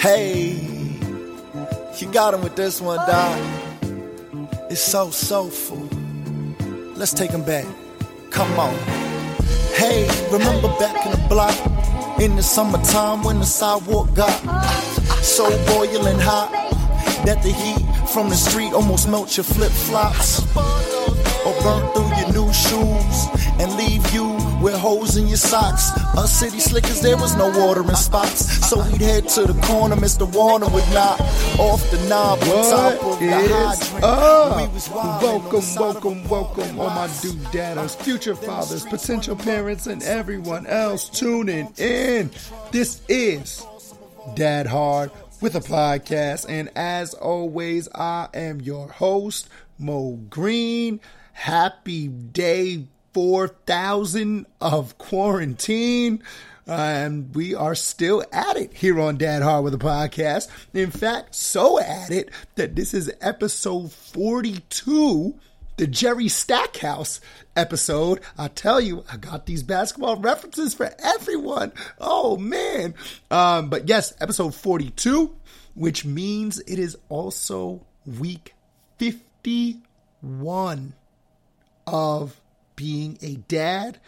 Hey, you got him with this one, Doc. It's so soulful. Let's take him back. Come on. Hey, remember back in the block in the summertime when the sidewalk got so boiling hot that the heat from the street almost melts your flip flops or burn through your new shoes and leave you with holes in your socks. Us city slickers, there was no watering spots, so we'd head to the corner. Mr. Warner would knock off the knob on top of the up? We was wildin' on the Welcome, welcome, welcome, all my dude rocks. future fathers, potential parents, and everyone else tuning in. This is Dad Hard with a podcast, and as always, I am your host, Mo Green. Happy day 4000 of quarantine. And we are still at it here on Dad Hard with a podcast. In fact, so at it that this is episode 42 the Jerry Stackhouse episode. I tell you, I got these basketball references for everyone. Oh man. Um, but yes, episode 42, which means it is also week 51 of being a dad,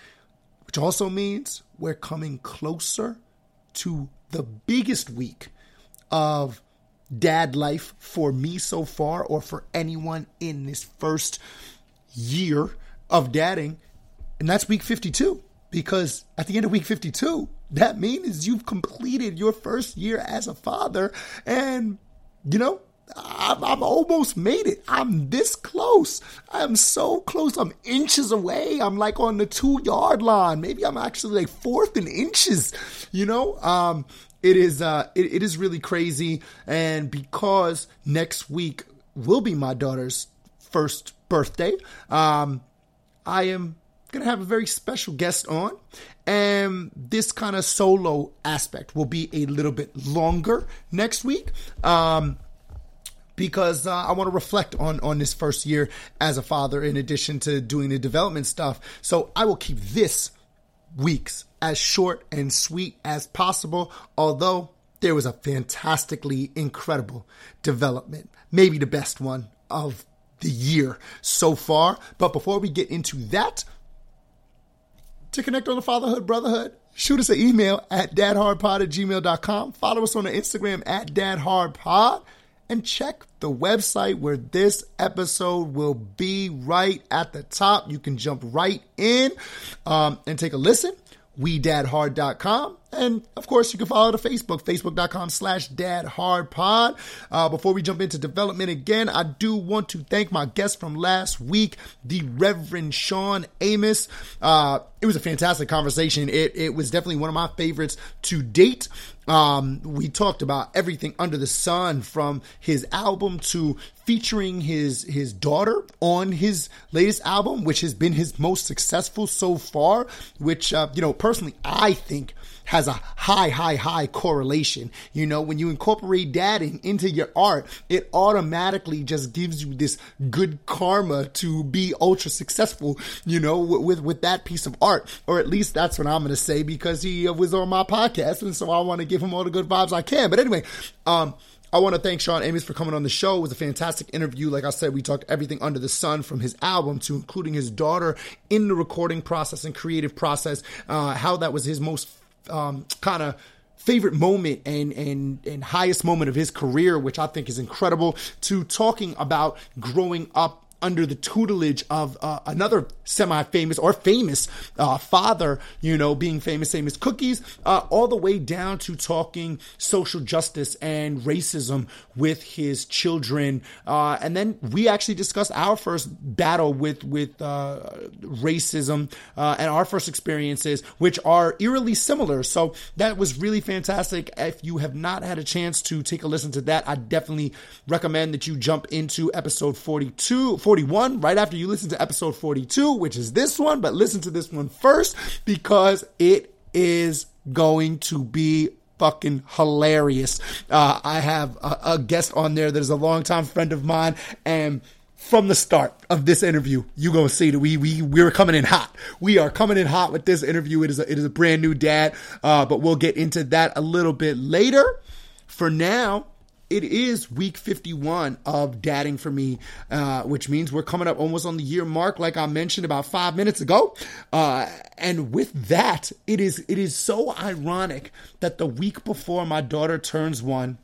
which also means we're coming closer to the biggest week of dad life for me so far, or for anyone in this first year of dadding. And that's week 52. Because at the end of week 52, that means you've completed your first year as a father. And, you know, I'm, I'm almost made it. I'm this close. I'm so close. I'm inches away. I'm like on the two yard line. Maybe I'm actually like fourth in inches. You know, um, it is uh, it, it is really crazy. And because next week will be my daughter's first birthday, um, I am to have a very special guest on. And this kind of solo aspect will be a little bit longer next week. Um, because uh, I want to reflect on on this first year as a father, in addition to doing the development stuff. So I will keep this weeks as short and sweet as possible. Although there was a fantastically incredible development, maybe the best one of the year so far. But before we get into that, to connect on the fatherhood brotherhood shoot us an email at dadhardpod at gmail.com follow us on the instagram at dadhardpod and check the website where this episode will be right at the top. You can jump right in um, and take a listen. wedadhard.com and of course you can follow the facebook facebook.com slash dadhardpod uh, before we jump into development again i do want to thank my guest from last week the reverend shawn amos. Uh, it was a fantastic conversation. It, it was definitely one of my favorites to date um, we talked about everything under the sun from his album to featuring his his daughter on his latest album, which has been his most successful so far. Which uh, you know, personally, I think has a high, high, high correlation. You know, when you incorporate dadding into your art, it automatically just gives you this good karma to be ultra successful. You know, with with, with that piece of art, or at least that's what I'm going to say because he uh, was on my podcast, and so I want to give him all the good vibes I can. But anyway, um. I want to thank Shawn Amos for coming on the show. It was a fantastic interview. Like I said, we talked everything under the sun from his album to including his daughter in the recording process and creative process, uh, how that was his most um, kind of favorite moment and, and and highest moment of his career, which I think is incredible, to talking about growing up under the tutelage of uh, another semi-famous or famous uh, father, you know, being Famous Amos Cookies, uh, all the way down to talking social justice and racism with his children, uh, and then we actually discussed our first battle with with uh, racism uh, and our first experiences, which are eerily similar. So that was really fantastic. If you have not had a chance to take a listen to that, I definitely recommend that you jump into episode 42. 41 right after you listen to episode 42, which is this one, but listen to this one first because it is going to be fucking hilarious. Uh, I have a, a guest on there that is a longtime friend of mine and from the start of this interview, you gonna see that we we we were coming in hot. We are coming in hot with this interview. It is a, it is a brand new dad, uh, but we'll get into that a little bit later. for now, it is week 51 of dadding for me, uh, which means we're coming up almost on the year mark, like I mentioned about five minutes ago. Uh, and with that, it is it is so ironic that the week before my daughter turns one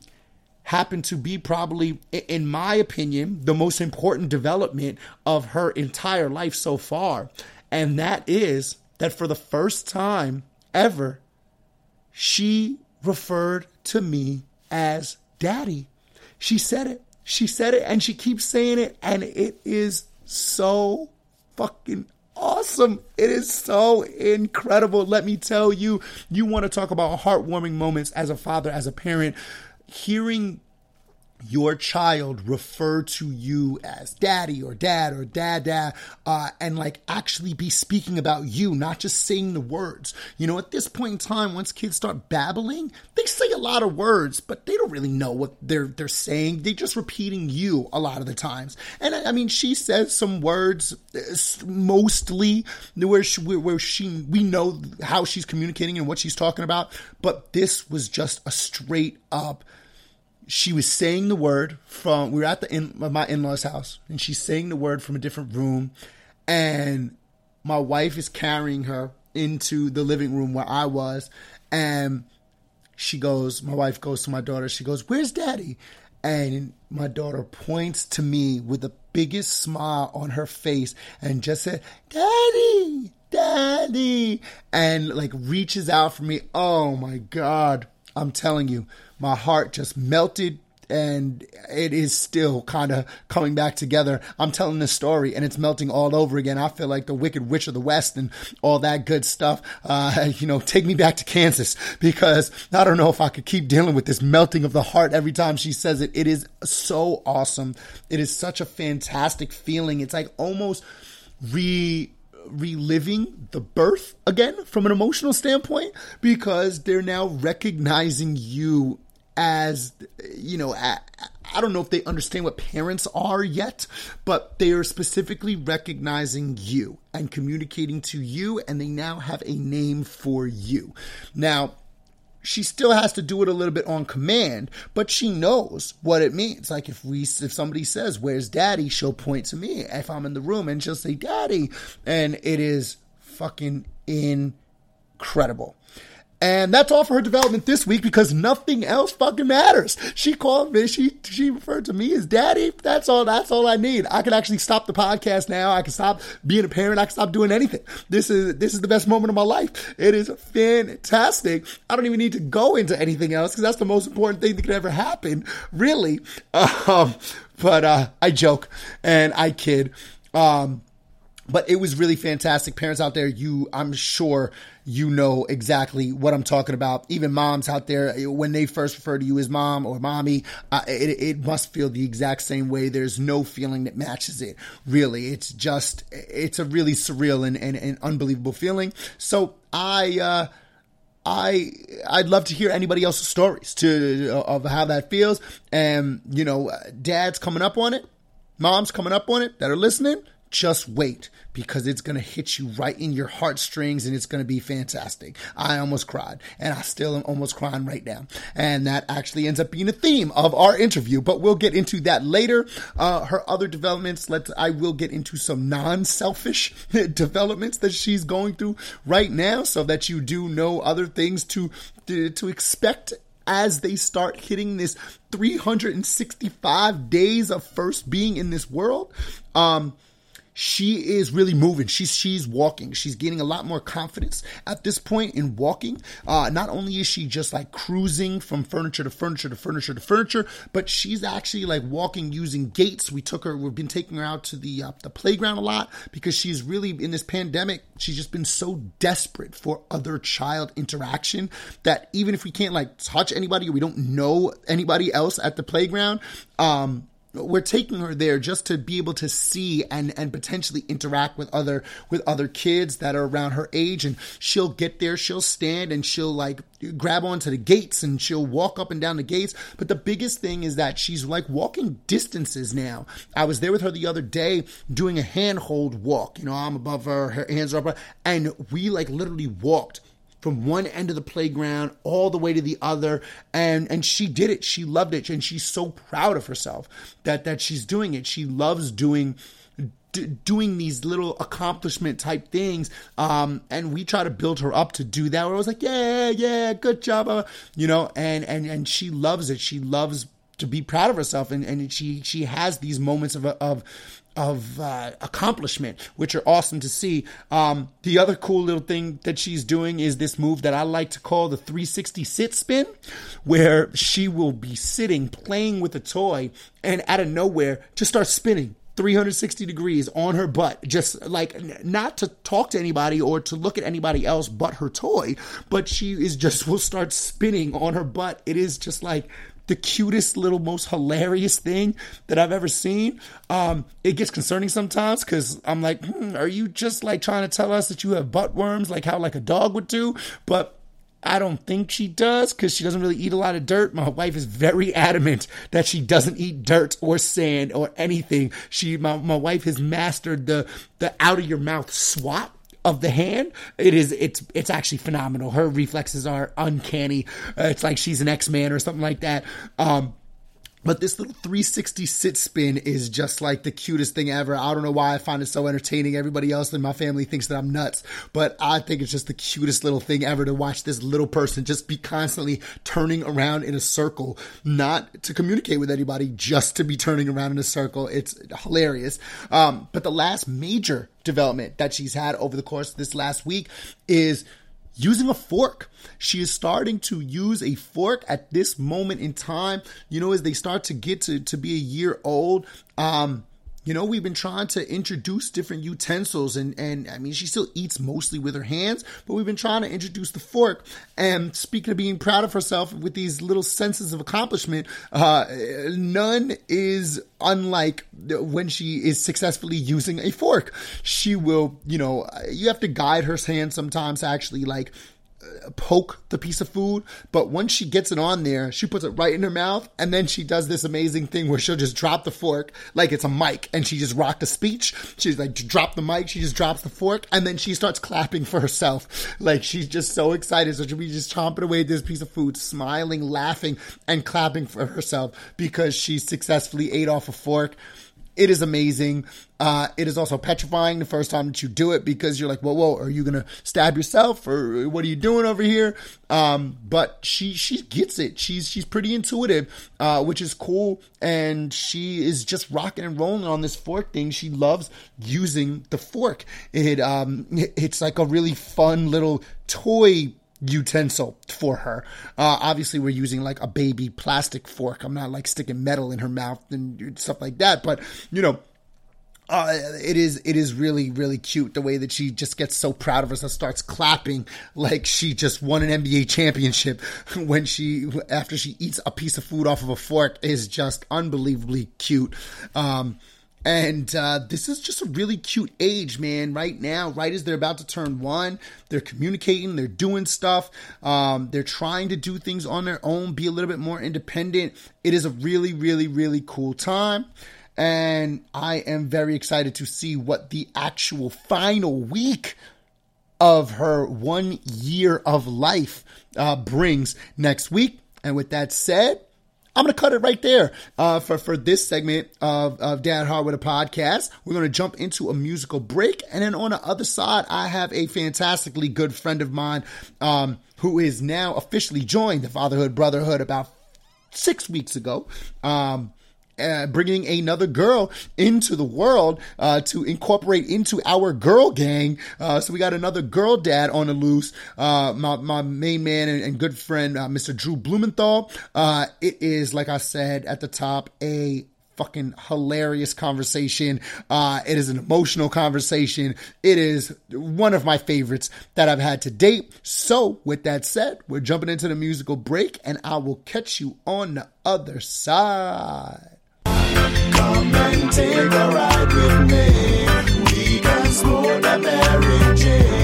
happened to be probably, in my opinion, the most important development of her entire life so far. And that is that for the first time ever, she referred to me as daddy. She said it. She said it and she keeps saying it. And it is so fucking awesome. It is so incredible. Let me tell you, you want to talk about heartwarming moments as a father, as a parent. Hearing your child refer to you as daddy or dad or dad uh, and like actually be speaking about you not just saying the words. You know at this point in time once kids start babbling they say a lot of words but they don't really know what they're they're saying. They're just repeating you a lot of the times. And i mean she says some words uh, mostly where she, where she we know how she's communicating and what she's talking about but this was just a straight up she was saying the word from we were at the in my in-laws house and she's saying the word from a different room and my wife is carrying her into the living room where I was and she goes my wife goes to my daughter she goes where's daddy? And my daughter points to me with the biggest smile on her face and just said daddy daddy and like reaches out for me. Oh my god I'm telling you, my heart just melted and it is still kind of coming back together. I'm telling this story and it's melting all over again. I feel like the Wicked Witch of the West and all that good stuff. Uh, you know, take me back to Kansas because I don't know if I could keep dealing with this melting of the heart every time she says it. It is so awesome. It is such a fantastic feeling. It's like almost re reliving the birth again from an emotional standpoint because they're now recognizing you as you know I, I don't know if they understand what parents are yet but they are specifically recognizing you and communicating to you and they now have a name for you. Now she still has to do it a little bit on command, but she knows what it means. Like if we, if somebody says, "Where's Daddy?" she'll point to me if I'm in the room, and she'll say, "Daddy," and it is fucking incredible. And that's all for her development this week because nothing else fucking matters. She called me, she she referred to me as daddy. That's all that's all I need. I can actually stop the podcast now. I can stop being a parent. I can stop doing anything. This is this is the best moment of my life. It is fantastic. I don't even need to go into anything else because that's the most important thing that could ever happen, really. Um, but uh, I joke and I kid. Um, but it was really fantastic. Parents out there, you, I'm sure you know exactly what I'm talking about. Even moms out there, when they first refer to you as mom or mommy, uh, it, it must feel the exact same way. There's no feeling that matches it. Really, it's just, it's a really surreal and, and, and unbelievable feeling. So I, uh, I I'd love to hear anybody else's stories to of how that feels, and you know, dads coming up on it, moms coming up on it that are listening just wait because it's going to hit you right in your heartstrings and it's going to be fantastic. I almost cried and I still am almost crying right now. And that actually ends up being a theme of our interview, but we'll get into that later. Uh, her other developments, let's, I will get into some non-selfish developments that she's going through right now so that you do know other things to, to, to expect as they start hitting this 365 days of first being in this world. Um, she is really moving. She's she's walking. She's gaining a lot more confidence at this point in walking. Uh, not only is she just like cruising from furniture to furniture to furniture to furniture, but she's actually like walking using gates. We took her. We've been taking her out to the uh, the playground a lot because she's really in this pandemic. She's just been so desperate for other child interaction that even if we can't like touch anybody or we don't know anybody else at the playground, um, we're taking her there just to be able to see and and potentially interact with other with other kids that are around her age. And she'll get there she'll stand and she'll like grab onto the gates and she'll walk up and down the gates. But the biggest thing is that she's like walking distances now. I was there with her the other day doing a handhold walk. You know i'm above her her hands are up. And we like literally walked from one end of the playground all the way to the other. And and she did it. She loved it. And she's so proud of herself that that she's doing it. She loves doing d- doing these little accomplishment type things. Um and we try to build her up to do that. Where I was like yeah yeah good job. Uh, you know and and and she loves it. She loves to be proud of herself. And, and she she has these moments of of of uh, accomplishment, which are awesome to see. Um, the other cool little thing that she's doing is this move that I like to call the 360 sit spin, where she will be sitting playing with a toy and out of nowhere just start spinning 360 degrees on her butt, just like not to talk to anybody or to look at anybody else but her toy, but she is just will start spinning on her butt. It is just like the cutest little, most hilarious thing that I've ever seen. Um, it gets concerning sometimes because I'm like, hmm, are you just like trying to tell us that you have butt worms, like how like a dog would do? But I don't think she does because she doesn't really eat a lot of dirt. My wife is very adamant that she doesn't eat dirt or sand or anything. She, my, my wife has mastered the the out of your mouth swat of the hand. It is it's it's actually phenomenal. Her reflexes are uncanny. Uh, it's like she's an X Man or something like that. Um, but this little 360 sit spin is just like the cutest thing ever. I don't know why I find it so entertaining. Everybody else in my family thinks that I'm nuts, but I think it's just the cutest little thing ever to watch this little person just be constantly turning around in a circle, not to communicate with anybody, just to be turning around in a circle. It's hilarious. Um, but the last major development that she's had over the course of this last week is using a fork. She is starting to use a fork at this moment in time. You know, as they start to get to, to be a year old, um, you know, we've been trying to introduce different utensils and, and I mean, she still eats mostly with her hands, but we've been trying to introduce the fork. And speaking of being proud of herself with these little senses of accomplishment, uh, none is unlike when she is successfully using a fork. She will, you know, you have to guide her hand sometimes actually like Uh, poke the piece of food, but once she gets it on there, she puts it right in her mouth, and then she does this amazing thing where she'll just drop the fork like it's a mic, and she just rocked a speech. She's like, drop the mic, she just drops the fork, and then she starts clapping for herself. Like she's just so excited, so she'll be just chomping away this piece of food, smiling, laughing, and clapping for herself because she successfully ate off a fork. It is amazing. Uh, it is also petrifying the first time that you do it because you're like, whoa, whoa, are you gonna stab yourself or what are you doing over here? Um, but she she gets it. She's she's pretty intuitive, uh, which is cool, and she is just rocking and rolling on this fork thing. She loves using the fork. It um it's like a really fun little toy utensil for her. Uh, obviously, we're using like a baby plastic fork. I'm not like sticking metal in her mouth and stuff like that, but you know. Uh, it is it is really really cute the way that she just gets so proud of herself and starts clapping like she just won an NBA championship when she after she eats a piece of food off of a fork is just unbelievably cute um, and uh, this is just a really cute age, man. Right now, right as they're about to turn one, they're communicating, they're doing stuff, um, they're trying to do things on their own, be a little bit more independent. It is a really, really, really cool time. And I am very excited to see what the actual final week of her one year of life uh, brings next week. And with that said, I'm going to cut it right there uh, for, for this segment of, of Dad Hard with a podcast. We're going to jump into a musical break. And then on the other side, I have a fantastically good friend of mine um, who is now officially joined the Fatherhood Brotherhood about six weeks ago. Um, uh, bringing another girl into the world uh, to incorporate into our girl gang. Uh, so we got another girl dad on the loose. Uh, my my main man and, and good friend, uh, Mr. Drew Blumenthal. Uh, it is like I said at the top, a fucking hilarious conversation. Uh, it is an emotional conversation. It is one of my favorites that I've had to date. So, with that said, we're jumping into the musical break, and I will catch you on the other side. Come take a ride with me. We can smoke the Mary Jane.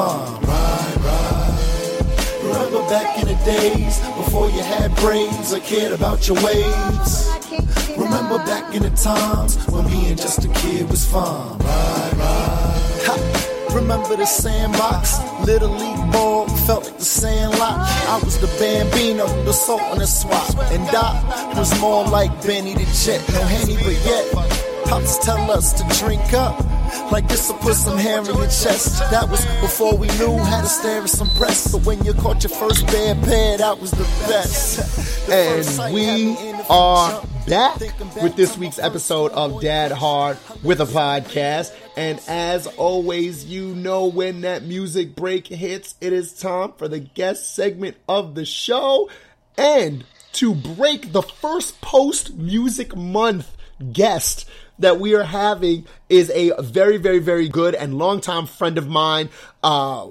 Fun. Right, right. Remember back in the days before you had brains or cared about your ways. Remember back in the times when being just a kid was fun. Right, right. Ha. Remember the sandbox, little league ball, felt like the sandlot. I was the bambino, the salt on the swap. And Doc was more like Benny the Jet, no henny, but yet. Pops tell us to drink up. Like this will put some hair in your chest. That was before we knew how to stare at some breasts. But when you caught your first bad pair, that was the best. The first sight And we had me in the are back with this week's episode of Dad Hard with a podcast. And as always, you know when that music break hits, it is time for the guest segment of the show. And to break the first post music month guest that we are having is a very, very, very good and longtime friend of mine. Uh,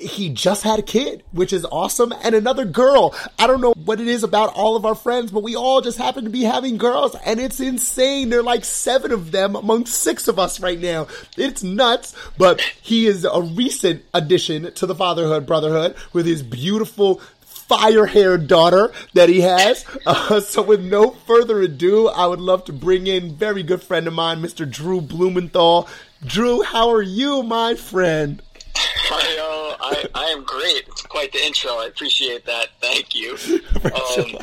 he just had a kid, which is awesome, and another girl. I don't know what it is about all of our friends, but we all just happen to be having girls, and it's insane. There are like seven of them among six of us right now. It's nuts, but he is a recent addition to the fatherhood brotherhood with his beautiful fire haired daughter that he has. Uh, so, with no further ado, I would love to bring in very good friend of mine, Mr. Drew Blumenthal. Drew, how are you, my friend? Hi, uh, I, I am great. It's quite the intro. I appreciate that. Thank you. Um,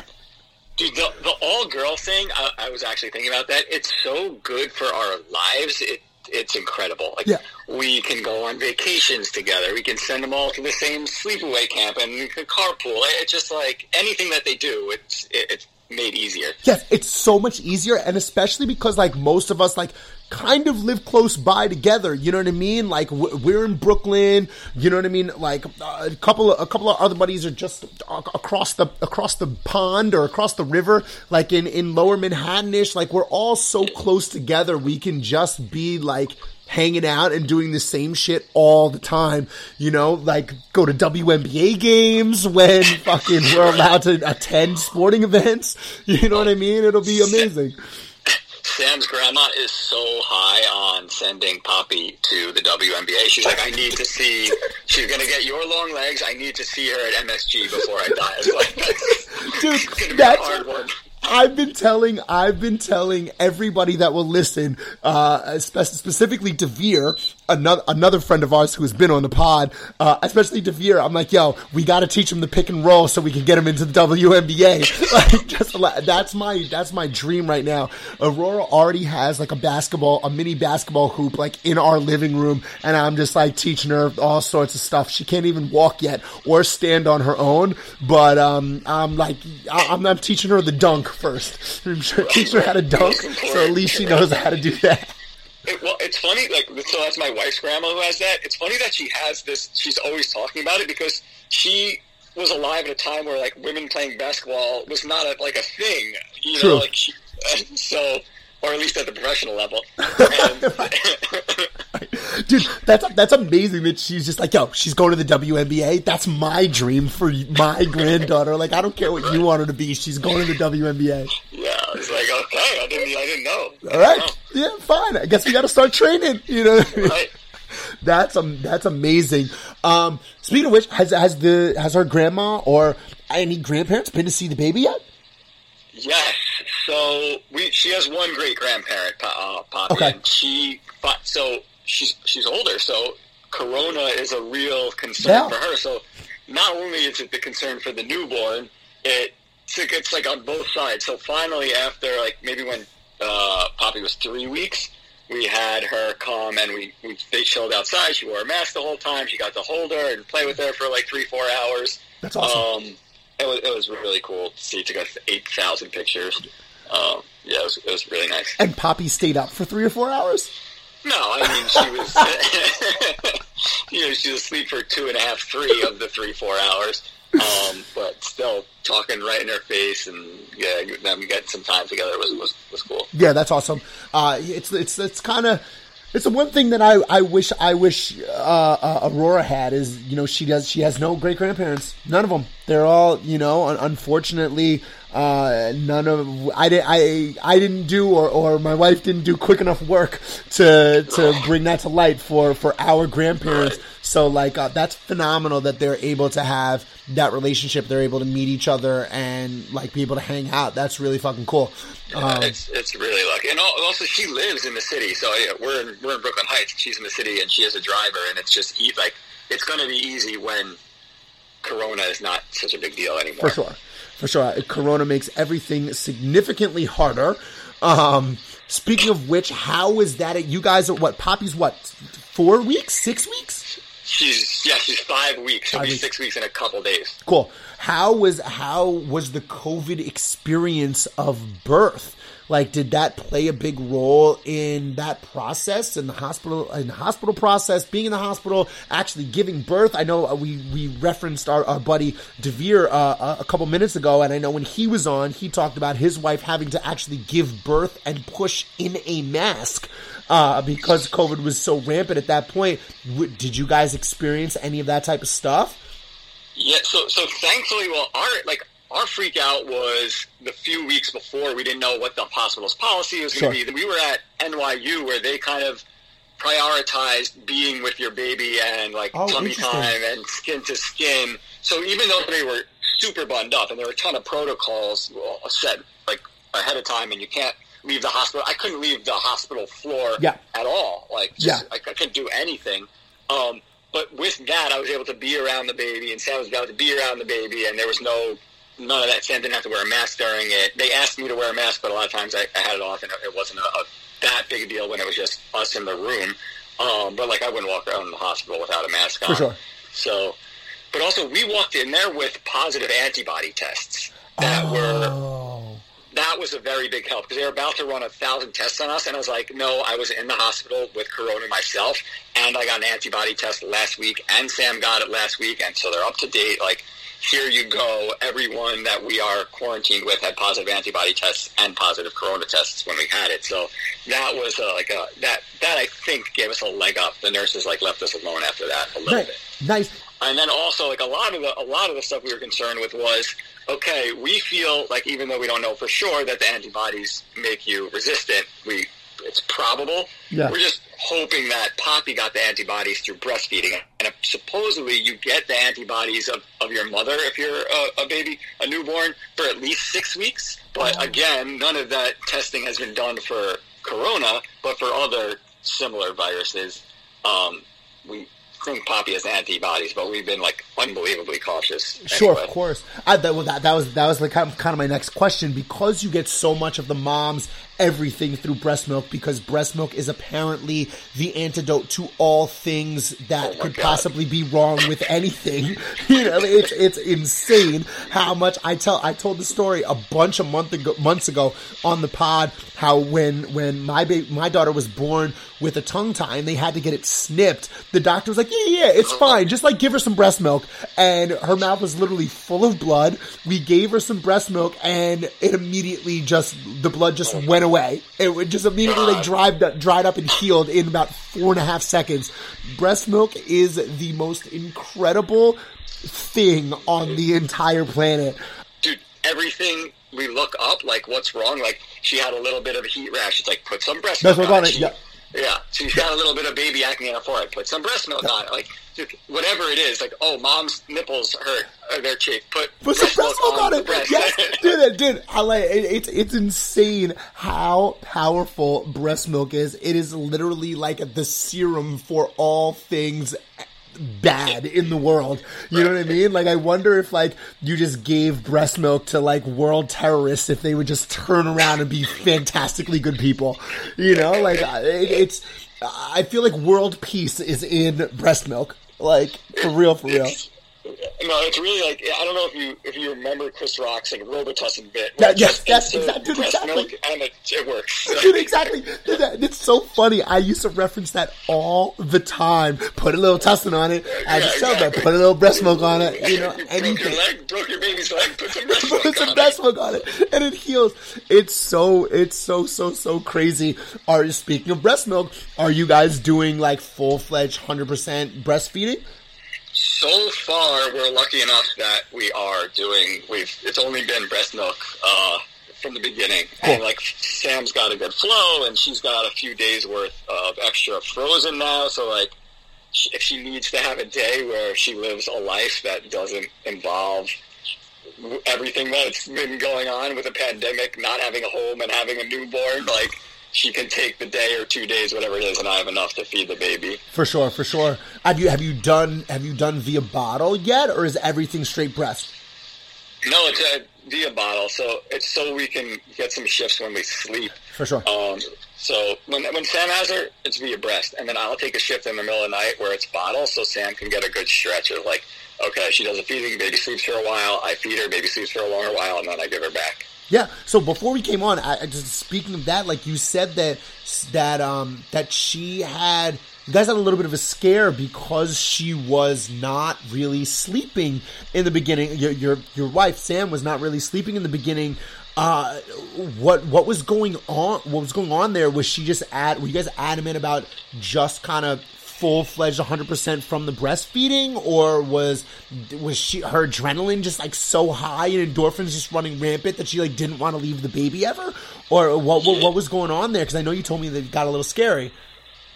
dude, the, the all girl thing, I, I was actually thinking about that. It's so good for our lives. It It's incredible. Like, Yeah. we can go on vacations together. We can send them all to the same sleepaway camp and we can carpool. It's just like anything that they do, it's, it, it's made easier. Yes, it's so much easier, and especially because like most of us like kind of live close by together. You know what I mean? Like we're in Brooklyn. You know what I mean? Like uh, a couple of a couple of other buddies are just across the across the pond or across the river, like in in Lower Manhattanish. Like we're all so close together, we can just be like hanging out and doing the same shit all the time. You know, like go to WNBA games when fucking we're allowed to attend sporting events. You know what I mean? It'll be amazing. Sam's grandma is so high on sending Poppy to the WNBA. She's like, I need to see. She's gonna get your long legs. I need to see her at MSG before I die. It's like, Dude, it's that's-. I've been telling, I've been telling everybody that will listen, uh, spe- specifically Devere, another another friend of ours who has been on the pod, uh, especially Devere. I'm like, yo, we got to teach him the pick and roll so we can get him into the WNBA. like, just that's my that's my dream right now. Aurora already has like a basketball, a mini basketball hoop, like in our living room, and I'm just like teaching her all sorts of stuff. She can't even walk yet or stand on her own, but um, I'm like, I- I'm, I'm teaching her the dunk first. I'm teach her how to dunk, so at least she knows how to do that. It, well, it's funny. Like, so that's my wife's grandma who has that. It's funny that she has this. She's always talking about it because she was alive at a time where like women playing basketball was not a, like a thing. You True. like she, so, or at least at the professional level. And, Dude, that's that's amazing that she's just like, yo, she's going to the WNBA. That's my dream for my granddaughter. Like, I don't care what you want her to be. She's going to the WNBA. yeah, it's like okay, I didn't, I didn't know. All right, yeah, fine. I guess we got to start training. You know, what I mean? Right. that's um, that's amazing. Um, speaking of which, has has the has her grandma or any grandparents been to see the baby yet? Yes. So we she has one great grandparent, uh, Poppy, Okay. and she but so she's she's older, so Corona is a real concern Yeah. for her. So not only is it the concern for the newborn, it it's like on both sides. So finally, after like maybe when uh, Poppy was three weeks, we had her come and we, we they chilled outside. She wore a mask the whole time. She got to hold her and play with her for like three four hours. That's awesome. Um, it was it was really cool to see. Took us eight thousand pictures. Um, yeah, it was, it was really nice. And Poppy stayed up for three or four hours. No, I mean she was, you know, she was asleep for two and a half, three of the three four hours. Um, but still talking right in her face, and yeah, them getting some time together was was, was cool. Yeah, that's awesome. Uh, it's it's it's kind of it's the one thing that I, I wish I wish uh, uh, Aurora had is you know she does she has no great grandparents none of them they're all you know un- unfortunately Uh, none of I did I I didn't do or, or my wife didn't do quick enough work to to bring that to light for for our grandparents. So like uh, that's phenomenal that they're able to have that relationship. They're able to meet each other and like be able to hang out. That's really fucking cool. Um, it's it's really lucky, and also she lives in the city. So yeah, we're in we're in Brooklyn Heights. She's in the city, and she has a driver, and it's just like it's going to be easy when Corona is not such a big deal anymore. for sure, for sure. Corona makes everything significantly harder. Um, speaking of which, how is that? You guys are what? Poppy's what? Four weeks? Six weeks? She's yeah, she's five weeks. She'll Five be weeks. six weeks in a couple days. Cool. How was how was the COVID experience of birth? Like, did that play a big role in that process in the hospital in the hospital process, being in the hospital, actually giving birth? I know uh, we we referenced our, our buddy Devere uh, a couple minutes ago, and I know when he was on, he talked about his wife having to actually give birth and push in a mask. Uh, because COVID was so rampant at that point, W- did you guys experience any of that type of stuff? Yeah, so so thankfully, well, our like our freak out was the few weeks before we didn't know what the hospital's policy was going to Sure. be. We were at NYU where they kind of prioritized being with your baby and like Oh, tummy time and skin to skin. So even though they were super bundled up and there were a ton of protocols uh, set like ahead of time, and you can't leave the hospital. I couldn't leave the hospital floor Yeah. at all. Like, just, Yeah. I, I couldn't do anything. Um, but with that, I was able to be around the baby, and Sam was able to be around the baby, and there was no none of that. Sam didn't have to wear a mask during it. They asked me to wear a mask, but a lot of times I, I had it off, and it wasn't a, a that big a deal when it was just us in the room. Um, but like I wouldn't walk around in the hospital without a mask on. For sure. So, but also we walked in there with positive antibody tests that were Oh. that was a very big help because they were about to run a thousand tests on us, and I was like, no, I was in the hospital with corona myself, and I got an antibody test last week, and Sam got it last week, and so they're up to date. Like, here you go. Everyone that we are quarantined with had positive antibody tests and positive corona tests when we had it. So that was uh, like a that that I think gave us a leg up. The nurses like left us alone after that a little Nice. bit. Nice. And then also, like a lot of the a lot of the stuff we were concerned with was, okay, we feel like even though we don't know for sure that the antibodies make you resistant, we it's probable. Yeah. We're just hoping that Poppy got the antibodies through breastfeeding, and supposedly you get the antibodies of, of your mother if you're a, a baby, a newborn, for at least six weeks. But again, none of that testing has been done for corona, but for other similar viruses. Um, we think Poppy has antibodies, but we've been like unbelievably cautious. Sure, of course. I, that, well, that, that was that was like kind of, kind of my next question because you get so much of the mom's everything through breast milk because breast milk is apparently the antidote to all things that Oh could God. possibly be wrong with anything. you know, it's it's insane how much I tell. I told the story a bunch of month ago, months ago on the pod how when when my ba- my daughter was born with a tongue tie and they had to get it snipped, the doctor was like, yeah, yeah, yeah, it's fine. Just like give her some breast milk. And her mouth was literally full of blood. We gave her some breast milk and it immediately just, the blood just went away. It would just immediately like dried, up- dried up and healed in about four and a half seconds. Breast milk is the most incredible thing on the entire planet. dude, everything we look up, like what's wrong, like she had a little bit of a heat rash. It's like put some breast milk on it, yeah. Yeah, she's got a little bit of baby acne on her forehead. Put some breast milk on it. Like whatever it is, like oh, mom's nipples hurt, or they're chafed. Put Put some breast milk on the it. breast. Yes, dude, dude. I like it, it's it's insane how powerful breast milk is. It is literally like the serum for all things bad in the world. You know what I mean? Like I wonder if like you just gave breast milk to like world terrorists if they would just turn around and be fantastically good people. You know, like it, it's I feel like world peace is in breast milk. Like for real, for real. No, it's really like I don't know if you if you remember Chris Rock's like Robitussin bit. It's yes, yes, exactly, breast exactly. milk and it, it works. Dude, exactly. Dude, that- It's so funny. I used to reference that all the time. Put a little tussin on it. I just tell them, put a little breast milk on it. You know, you broke your leg, broke your baby's leg. Put some breast milk Put some on breast it. milk on it, and it heals. It's so, it's so, so, so crazy. Are you speaking of breast milk? Are you guys doing like full fledged, hundred percent breastfeeding? So far, we're lucky enough that we are doing. We've it's only been breast milk uh, from the beginning, and like Sam's got a good flow, and she's got a few days worth of extra frozen now. So like, she, if she needs to have a day where she lives a life that doesn't involve everything that's been going on with the pandemic, not having a home and having a newborn, like she can take the day or two days, whatever it is, and I have enough to feed the baby. For sure, for sure. Have you have you done have you done via bottle yet, or is everything straight breast? No, it's a via bottle, so it's so we can get some shifts when we sleep. For sure. Um, so when when Sam has her, it's via breast, and then I'll take a shift in the middle of the night where it's bottle, so Sam can get a good stretch of like, okay, she does a feeding, baby sleeps for a while, I feed her, baby sleeps for a longer while, and then I give her back. Yeah. So before we came on, I, I just speaking of that, like you said that that um that she had you guys had a little bit of a scare because she was not really sleeping in the beginning. Your your your wife Sam was not really sleeping in the beginning. Uh, what what was going on? What was going on there? Was she just at? Were you guys adamant about just kind of full fledged 100% from the breastfeeding or was was she her adrenaline just like so high and endorphins just running rampant that she like didn't want to leave the baby ever or what what, what was going on there cuz I know you told me that it got a little scary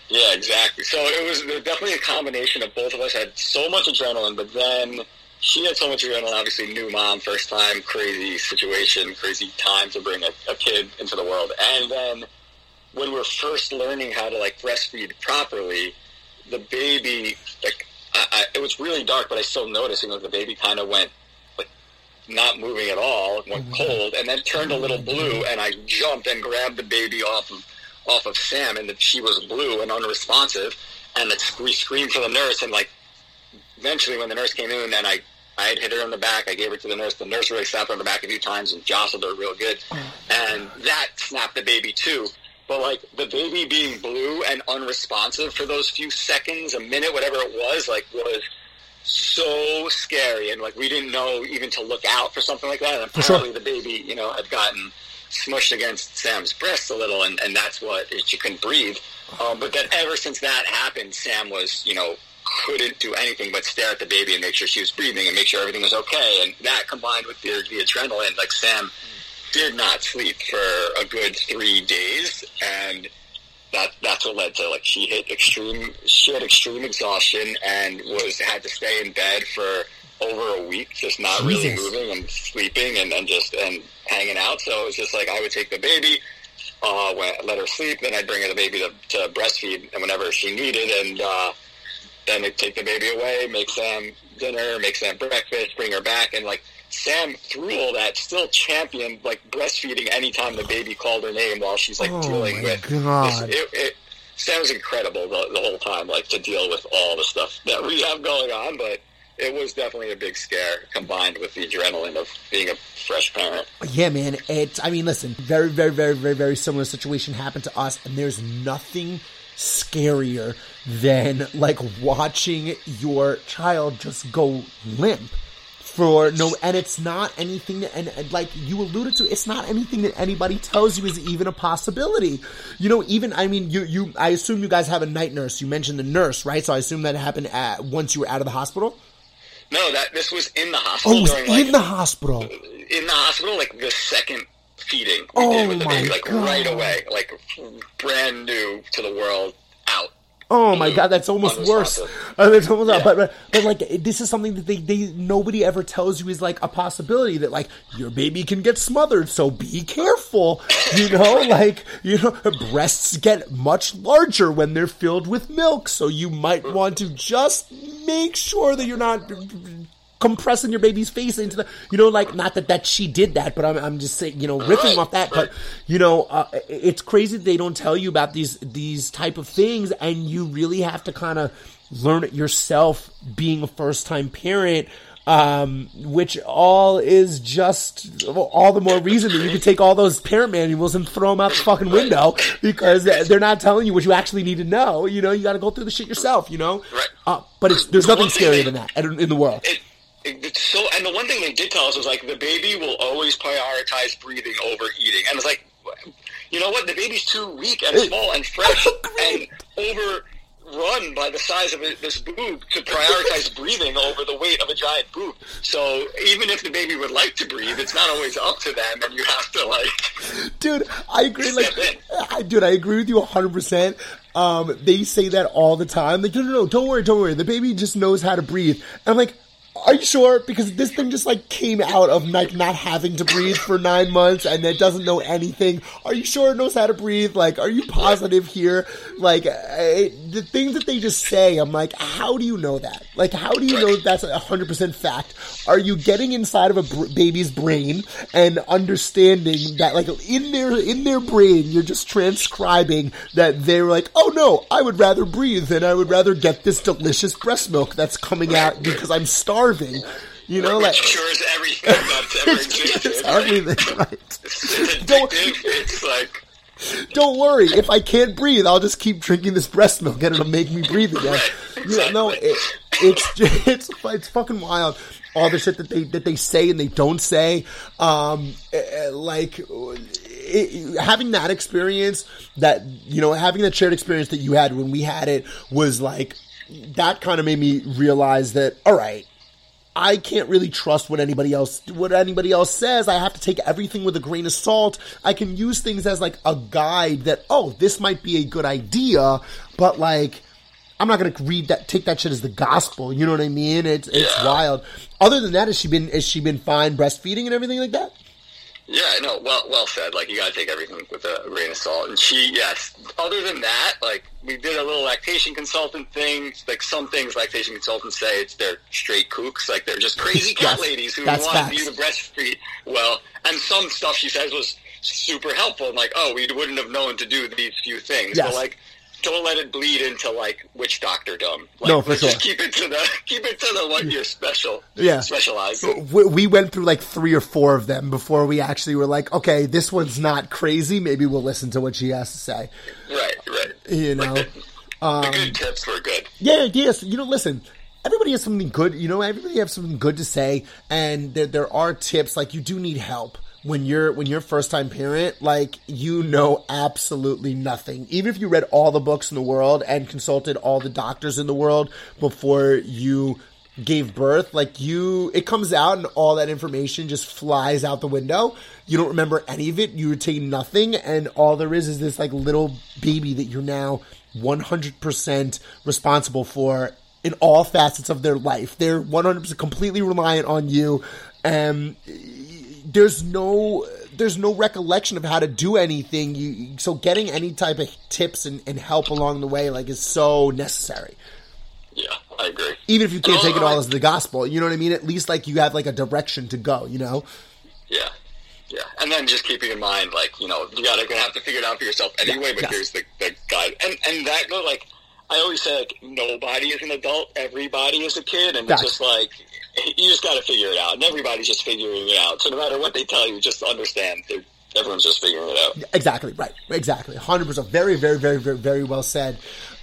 Yeah, exactly. So it was definitely a combination of both of us had so much adrenaline, but then she had so much adrenaline. Obviously, new mom, first time, crazy situation, crazy time to bring a, a kid into the world. And then when we are first learning how to like breastfeed properly, the baby like I, I, it was really dark, but I still noticed. You know, the baby kind of went like not moving at all, went oh, cold, and then turned a little mm-hmm. blue. And I jumped and grabbed the baby off of off of Sam, and that she was blue and unresponsive. And we screamed for the nurse, and like eventually, when the nurse came in, and I I had hit her in the back, I gave her to the nurse. The nurse really slapped her on the back a few times and jostled her real good, oh. and that snapped the baby too. But like the baby being blue and unresponsive for those few seconds, a minute, whatever it was, like was so scary, and like we didn't know even to look out for something like that. And sure. apparently, the baby, you know, had gotten smushed against Sam's breast a little, and, and that's what she couldn't breathe. Um, but then ever since that happened, Sam was, you know, couldn't do anything but stare at the baby and make sure she was breathing and make sure everything was okay. And that combined with the, the adrenaline, like Sam did not sleep for a good three days, and that that's what led to like she hit extreme she had extreme exhaustion and was had to stay in bed for over a week, just not really moving and sleeping and, and just and hanging out. So it was just like I would take the baby, uh, when, let her sleep, then I'd bring her the baby to, to breastfeed and whenever she needed, and uh, then I'd take the baby away, make Sam dinner, make Sam breakfast, bring her back, and like Sam through all that still championed like breastfeeding anytime the baby called her name while she's like Oh, dealing with God. This, it, it, Sam's incredible the, the whole time, like to deal with all the stuff that we have going on, but it was definitely a big scare combined with the adrenaline of being a fresh parent. Yeah, man. It's. I mean, listen. Very, very, very, very, very similar situation happened to us, and there's nothing scarier than like watching your child just go limp for no and it's not anything that and, and like you alluded to it's not anything that anybody tells you is even a possibility. You know even i mean you you i assume you guys have a night nurse. You mentioned the nurse right? So i assume that happened at once you were out of the hospital? No, that this was in the oh hospital it was during in like the hospital. in the hospital, like the second feeding Oh did with the my baby, like God. right away, like brand new to the world, out. Oh my god, that's almost worse. Almost, Yeah. but, but but like this is something that they, they nobody ever tells you is like a possibility that like your baby can get smothered, so be careful. You know, like you know, breasts get much larger when they're filled with milk, so you might want to just make sure that you're not compressing your baby's face into the you know like not that that she did that but i'm, I'm just saying you know riffing off that but you know uh, it's crazy they don't tell you about these these type of things and you really have to kind of learn it yourself being a first time parent um, which all is just all the more reason that you can take all those parent manuals and throw them out the fucking window because they're not telling you what you actually need to know. You know, you got to go through the shit yourself. You know, Right. uh, but it's, there's The nothing scarier than that in in the world. It, it's so, and the one thing they did tell us was like the baby will always prioritize breathing over eating, and it's like, you know what, the baby's too weak and small and fresh, and overrun by the size of this boob to prioritize breathing over the weight of a giant boob. So even if the baby would like to breathe, it's not always up to them, and you have to like. dude i agree like I, dude i agree with you 100% um they say that all the time. Like no no no don't worry don't worry. The baby just knows how to breathe. And i'm like are you sure? Because this thing just like came out of like not having to breathe for nine months and it doesn't know anything. Are you sure it knows how to breathe? Like, are you positive here? Like, uh, the things that they just say, I'm like, how do you know that? Like, how do you know that's a hundred percent fact? Are you getting inside of a br- baby's brain and understanding that, like, in their in their brain, you're just transcribing that they're like, oh no, I would rather breathe and I would rather get this delicious breast milk that's coming out because I'm starving. You know, like Which cures everything that's ever existed. everything. Right? It's Don't-. It's like Don't worry, if I can't breathe, I'll just keep drinking this breast milk and it'll make me breathe again. Right, You know, no, it, it's just, it's it's fucking wild. All the shit that they that they say and they don't say, um, eh, like it, having that experience, that you know, having that shared experience that you had when we had it was like that. Kind of made me realize that all right, I can't really trust what anybody else what anybody else says. I have to take everything with a grain of salt. I can use things as like a guide that oh, this might be a good idea, but like I'm not gonna read that take that shit as the gospel. You know what I mean? It's it's Yeah. wild. Other than that, has she been has she been fine breastfeeding and everything like that? Yeah, no, well, well said. Like you gotta take everything with a grain of salt. And she, yes. Other than that, like we did a little lactation consultant thing. Like some things lactation consultants say it's they're straight kooks, like they're just crazy cat Yes, ladies who want facts. you to breastfeed. Well, and some stuff she says was super helpful. And like, oh, we wouldn't have known to do these few things. Yes. But like, don't let it bleed into like witch doctor dumb. Like, No, for sure. Just keep it to the keep it to the what you're special. Yeah. specialized. We, we went through like three or four of them before we actually were like, okay, this one's not crazy. Maybe we'll listen to what she has to say. Right, right. You know. Like the, Um, the good tips were good. Yeah, yes. You know, listen. Everybody has something good. You know, everybody has something good to say, and there there are tips. Like you do need help when you're when you're first time parent. Like you know absolutely nothing. Even if you read all the books in the world and consulted all the doctors in the world before you gave birth, like you, it comes out and all that information just flies out the window. You don't remember any of it. You retain nothing, and all there is is this like little baby that you're now 100% responsible for in all facets of their life. They're 100% completely reliant on you. And there's no there's no recollection of how to do anything. You so getting any type of tips and, and help along the way like is so necessary. Yeah, I agree. Even if you can't take it all as the gospel, you know what I mean? At least like you have like a direction to go, you know? Yeah, yeah, and then just keeping in mind, like you know, you gotta have to figure it out for yourself anyway. but yes. here's the, the guide, and and that like I always say, like nobody is an adult, everybody is a kid, and Facts. it's just like you just gotta figure it out, and everybody's just figuring it out. So no matter what they tell you, just understand they're everyone's just figuring it out. Exactly, right. Exactly. 100%. Very, very, very, very, very well said.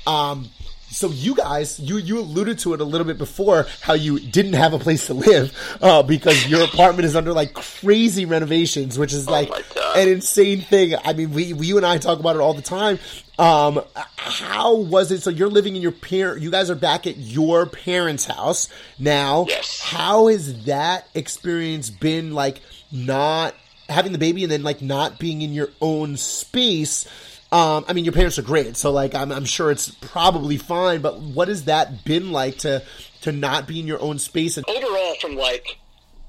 Um, so you guys, you you alluded to it a little bit before how you didn't have a place to live uh, because your apartment is under like crazy renovations, which is like my God. an insane thing. I mean, we, we you and I talk about it all the time. Um, how was it? So you're living in your parent. You guys are back at your parents' house now. Yes. How has that experience been like? Not having the baby and then like not being in your own space. Um, I mean, your parents are great, so like I'm, I'm sure it's probably fine. But what has that been like to to not be in your own space? And overall from like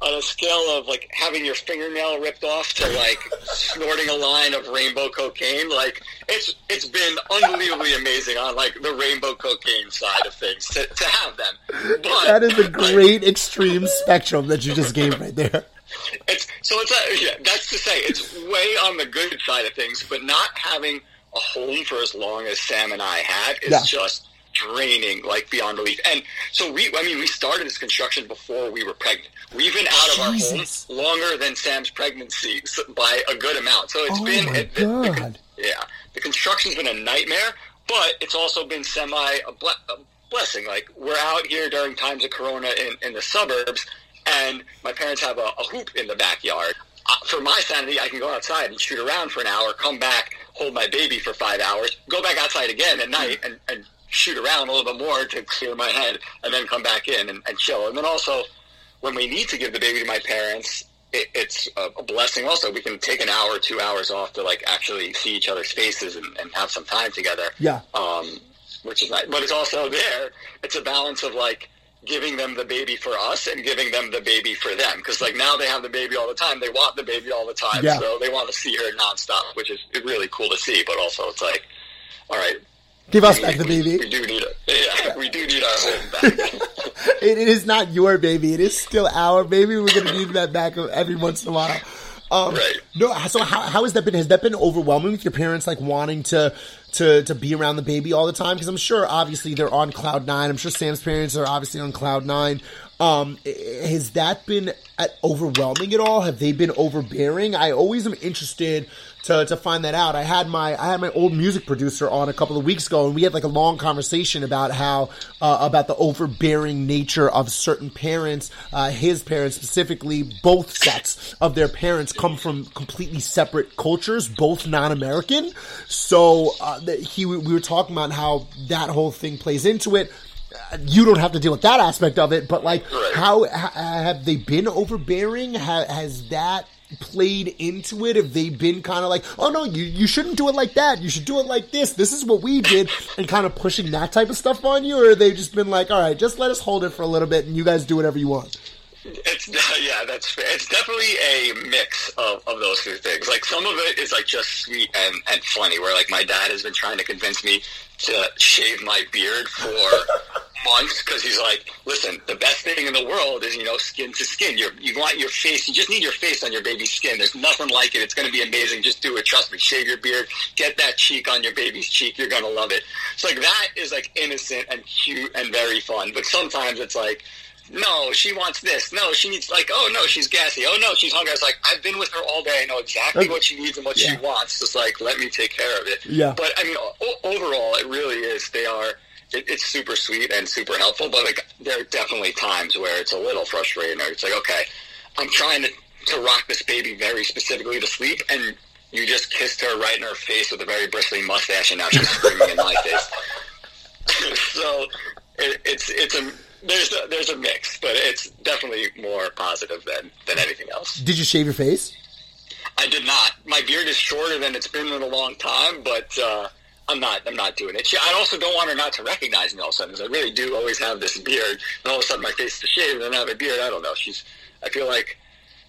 on a scale of like having your fingernail ripped off to like snorting a line of rainbow cocaine like it's it's been unbelievably amazing on like the rainbow cocaine side of things to, to have them but that is a like, great extreme spectrum that you just gave right there. it's so it's a, yeah that's to say it's way on the good side of things but not having a home for as long as sam and i had is Yeah. just draining like beyond belief and so we i mean we started this construction before we were pregnant we've been out of Jesus. our home longer than sam's pregnancy by a good amount so it's Oh been my it- the- the- God. yeah the construction's been a nightmare but it's also been semi a, ble- a blessing like we're out here during times of corona in, in the suburbs and my parents have a, a hoop in the backyard for my sanity, I can go outside and shoot around for an hour, come back, hold my baby for five hours, go back outside again at night and, and shoot around a little bit more to clear my head, and then come back in and, and chill. And then also, when we need to give the baby to my parents, it, it's a, blessing. Also, we can take an hour, two hours off to like actually see each other's faces and, and have some time together. Yeah. Um, which is nice, but it's also there. It's a balance of like giving them the baby for us and giving them the baby for them. Because like now they have the baby all the time. They want the baby all the time. Yeah. So they want to see her nonstop, which is really cool to see. But also it's like, all right. Give us we- back the we- baby. We do need it. Yeah, we do need our home back. It, it is not your baby. It is still our baby. We're gonna need that back every once in a while. Um, Right. No, so how, how has that been? Has that been overwhelming with your parents, like wanting to to to be around the baby all the time? Because I'm sure, obviously, they're on cloud nine. I'm sure Sam's parents are obviously on cloud nine. Um, has that been at overwhelming at all? Have they been overbearing? I always am interested to, to find that out. I had my I had my old music producer on a couple of weeks ago, and we had like a long conversation about how uh, about the overbearing nature of certain parents. Uh, his parents specifically, both sets of their parents come from completely separate cultures, both non-American. So uh, he we were talking about how that whole thing plays into it. Uh, You don't have to deal with that aspect of it, but like, Right. how ha, have they been overbearing? Ha, has that played into it? Have they been kind of like, oh no, you you shouldn't do it like that. You should do it like this. This is what we did, and kind of pushing that type of stuff on you, or they've just been like, all right, just let us hold it for a little bit, and you guys do whatever you want. It's yeah, that's fair. It's definitely a mix of, of those two things. Like some of it is like just sweet and, and funny. Where like my dad has been trying to convince me to shave my beard for months because he's like, listen, the best thing in the world is you know skin to skin. You you want your face. You just need your face on your baby's skin. There's nothing like it. It's going to be amazing. Just do it. Trust me. Shave your beard. Get that cheek on your baby's cheek. You're going to love it. So like that is like innocent and cute and very fun. But sometimes it's like no, she wants this. No, she needs like, oh no, she's gassy. Oh no, she's hungry. I was like, I've been with her all day. I know exactly Okay. what she needs and what Yeah. she wants. Just like, let me take care of it. Yeah. But I mean, o- overall, it really is. They are. It, it's super sweet and super helpful. But like, there are definitely times where it's a little frustrating. Or it's like, okay, I'm trying to to rock this baby very specifically to sleep, and you just kissed her right in her face with a very bristly mustache, and now she's screaming in my face. so it, it's it's a there's a, there's a mix, but it's definitely more positive than than anything else. Did you shave your face? I did not. My beard is shorter than it's been in a long time, but uh, I'm not. I'm not doing it. She, I also don't want her not to recognize me all of a sudden, because I really do always have this beard, and all of a sudden my face is shaved and I have a beard. I don't know. She's. I feel like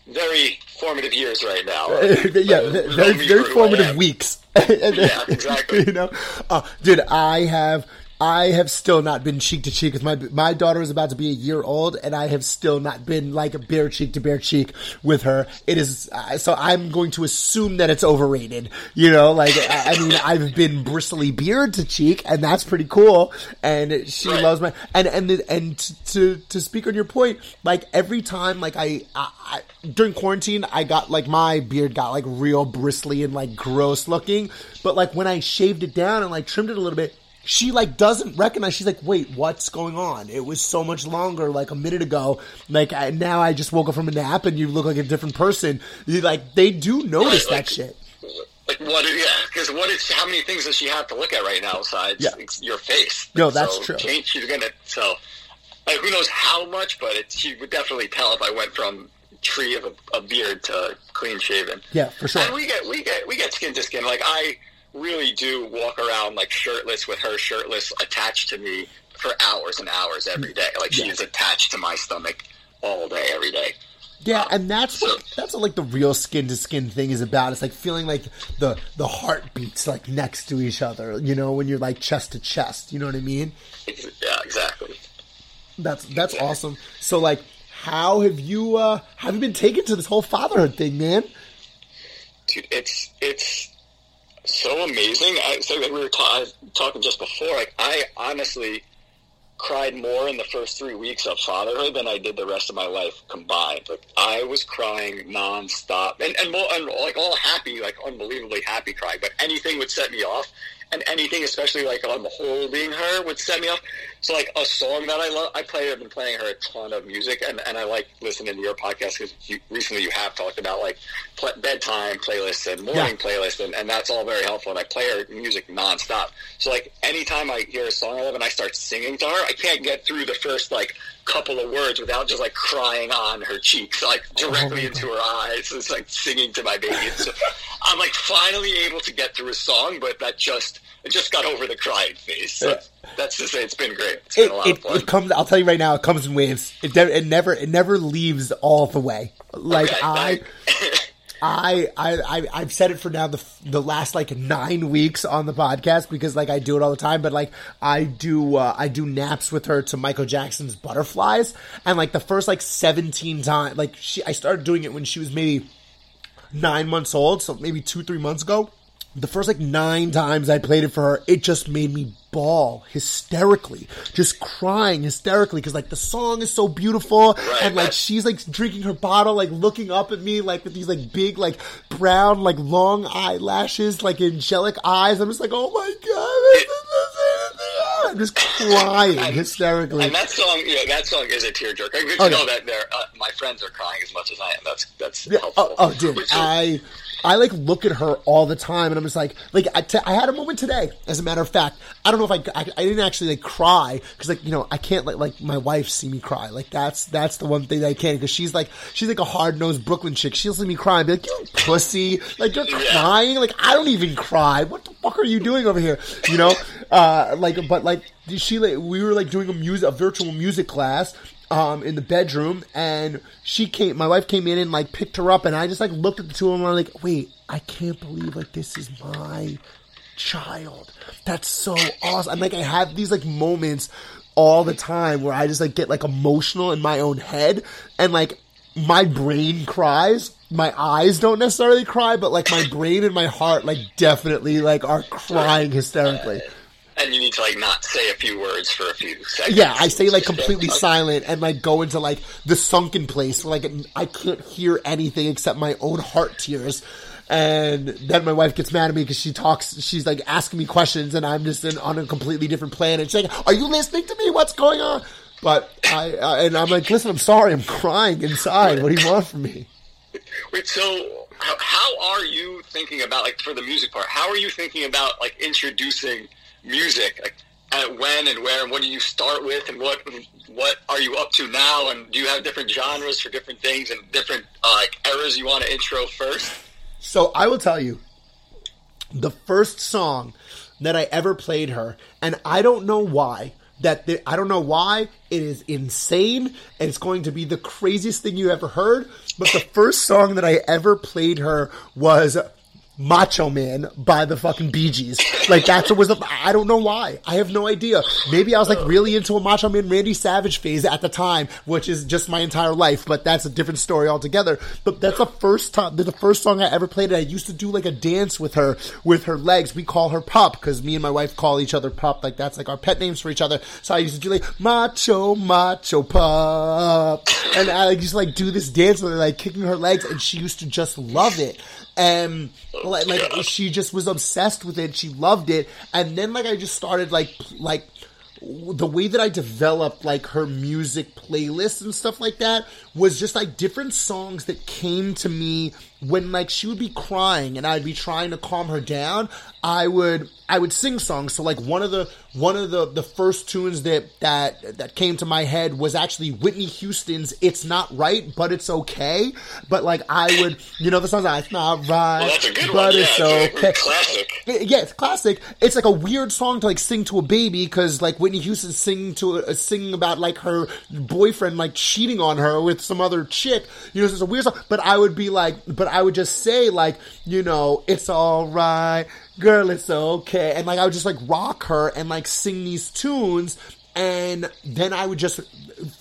very formative years right now. yeah, Uh, very, very, me very for who I formative weeks. Yeah, exactly. you know, uh, dude, I have. I have still not been cheek to cheek with my my daughter is about to be a year old, and I have still not been like a bare cheek to bare cheek with her. It is uh, so I'm going to assume that it's overrated. You know, like I, I mean, I've been bristly beard to cheek, and that's pretty cool. And she Right. loves my and and the, and to to speak on your point, like every time, like I, I, I during quarantine, I got like my beard got like real bristly and like gross looking, but like when I shaved it down and like trimmed it a little bit. She like doesn't recognize. She's like, "Wait, what's going on? It was so much longer, like a minute ago. Like I, now, I just woke up from a nap, and you look like a different person. You like they do notice Right, that shit. Like what? Yeah, because what is how many things does she have to look at right now besides Yeah. your face? No, that's so true. Change, she's gonna so. Like, who knows how much, but it, she would definitely tell if I went from tree of a, a beard to clean shaven. Yeah, for sure. And we get we get we get skin to skin. Like I really do walk around like shirtless with her shirtless attached to me for hours and hours every day. Like she is attached to my stomach all day every day. Yeah, and that's what that's what like the real skin to skin thing is about. It's like feeling like the the heartbeats like next to each other. You know, when you're like chest to chest. You know what I mean? Yeah, exactly. That's that's awesome. So like, how have you uh have you been taken to this whole fatherhood thing, man? dude, it's it's so amazing. I so we were ta- talking just before. Like I honestly cried more in the first three weeks of fatherhood than I did the rest of my life combined. Like I was crying nonstop, and and, more, and like all happy, like unbelievably happy crying. But anything would set me off, and anything, especially like I'm holding her, would set me off. So like a song that I love, I play. I've been playing her a ton of music, and, and I like listening to your podcast because you, recently you have talked about like bedtime playlists and morning Yeah. playlists, and, and that's all very helpful. And I play her music nonstop. So like anytime I hear a song I love and I start singing to her, I can't get through the first like couple of words without just like crying on her cheeks, like directly oh, into her eyes. It's like singing to my baby. So I'm like finally able to get through a song, but that just it just got over the crying phase. So that's to say, it's been great. It's been It, a lot it, of fun. it comes. I'll tell you right now. It comes in waves. It, de- it never. It never leaves all the way. Like Okay, I, I- I, I, I've said it for now the the last like nine weeks on the podcast because like I do it all the time. But like I do, uh, I do naps with her to Michael Jackson's Butterflies, and like the first like seventeen times, like she, I started doing it when she was maybe nine months old, so maybe two, three months ago. The first like nine times I played it for her, it just made me bawl hysterically, just crying hysterically because like the song is so beautiful and like she's like drinking her bottle, like looking up at me like with these like big like brown like long eyelashes, like angelic eyes. I'm just like, oh my god, I'm just crying hysterically. And that song, you know, that song is a tearjerker. Good to Oh, know that uh, my friends are crying as much as I am. That's that's Yeah, helpful. oh, oh, dude, I I like look at her all the time, and I'm just like, like I, t- I had a moment today. As a matter of fact, I don't know if I I, I didn't actually like cry because like you know I can't let like my wife see me cry. Like that's that's the one thing that I can't because she's like she's like a hard nosed Brooklyn chick. She'll see me cry and be like, you pussy, like you're crying. Like I don't even cry. What the fuck are you doing over here? You know, uh, like but like she like we were like doing a music a virtual music class um, in the bedroom, and she came. My wife came in and like picked her up, and I just like looked at the two of them, and I'm like, wait, I can't believe like this is my child. That's so awesome. And like I have these like moments all the time where I just like get like emotional in my own head, and like my brain cries. My eyes don't necessarily cry, but like my brain and my heart like definitely like are crying hysterically. And you need to like not say a few words for a few seconds. Yeah, I stay like completely silent and like go into like the sunken place where like I can't hear anything except my own heart tears. And then my wife gets mad at me because she talks, she's like asking me questions and I'm just in, on a completely different planet. She's like, are you listening to me? What's going on? But I, uh, and I'm like, listen, I'm sorry. I'm crying inside. What do you want from me? Wait, so how, how are you thinking about like for the music part? How are you thinking about like introducing music? Like at when and where, and what do you start with, and what what are you up to now? And do you have different genres for different things and different uh, like eras you want to intro first? So I will tell you, the first song that I ever played her, and I don't know why. That the, I don't know why it is insane, and it's going to be the craziest thing you ever heard. But the first song that I ever played her was Macho Man by the fucking Bee Gees. Like that's what was the, I don't know why. I have no idea. Maybe I was like really into a Macho Man Randy Savage phase at the time, which is just my entire life, but that's a different story altogether. But that's the first time, the first song I ever played. I used to do like a dance with her, with her legs. We call her Pup because me and my wife call each other Pup. Like that's like our pet names for each other. So I used to do like Macho, Macho Pup. And I used to like do this dance with her, like kicking her legs and she used to just love it. And like, like she just was obsessed with it. She loved it. And then like I just started like like the way that I developed like her music playlist and stuff like that was just like different songs that came to me when like she would be crying and I'd be trying to calm her down. I would I would sing songs. So like one of the one of the the first tunes that that that came to my head was actually Whitney Houston's "It's Not Right, but It's Okay." But like I would, you know, the song's like "It's Not Right, Well, that's a good but. Yeah, it's okay." classic. Yeah, it's classic. It's like a weird song to like sing to a baby because like Whitney Houston's singing to uh, a, singing about like her boyfriend like cheating on her with some other chick. You know, it's a weird song. But I would be like, but I would just say like, you know, it's all right, girl, it's okay, and like I would just like rock her and like sing these tunes. And then I would just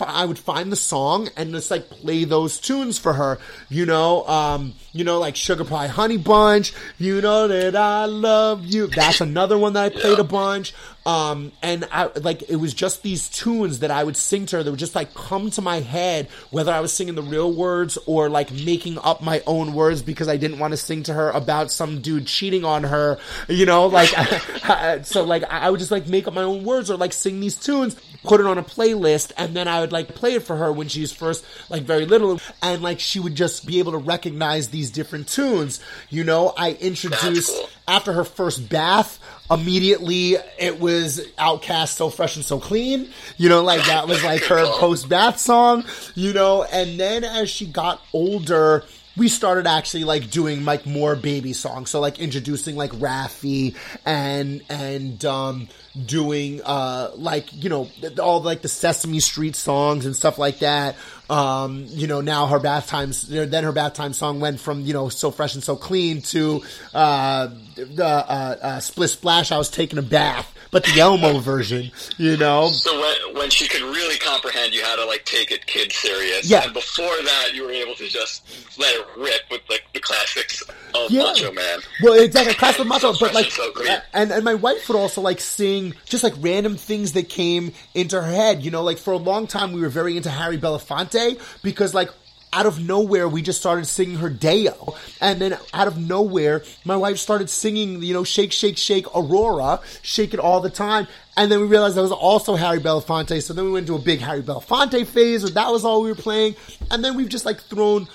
I would find the song and just like play those tunes for her, you know, um, you know, like Sugar Pie Honey Bunch, you know that I love you. That's another one that I played a bunch. Um, and I like it was just these tunes that I would sing to her that would just like come to my head, whether I was singing the real words or like making up my own words because I didn't want to sing to her about some dude cheating on her, you know, like so like I would just like make up my own words or like sing these tunes, put it on a playlist, and then I would like play it for her when she's first like very little, and like she would just be able to recognize these different tunes. You know, I introduced cool. after her first bath immediately it was OutKast so fresh and so clean you know like that was like her post bath song you know and then as she got older we started actually like doing like more baby songs so like introducing like Raffi and and um doing uh like you know all like the Sesame Street songs and stuff like that um you know now her bath times then her bath time song went from you know so fresh and so clean to uh the uh, uh splish splash I was taking a bath but the Elmo version you know So when, when she could really comprehend, you had to like take it kid serious. Yeah. And before that, you were able to just let it rip with like the classics of Yeah. Macho Man. Well, exactly, classic Macho, but like, so and and my wife would also like sing just like random things that came into her head. You know, like for a long time we were very into Harry Belafonte because like out of nowhere we just started singing her Day-O, and then out of nowhere my wife started singing, you know, Shake Shake Shake Aurora, Shake It All the Time. And then we realized that was also Harry Belafonte. So then we went into a big Harry Belafonte phase, where that was all we were playing. And then we've just like thrown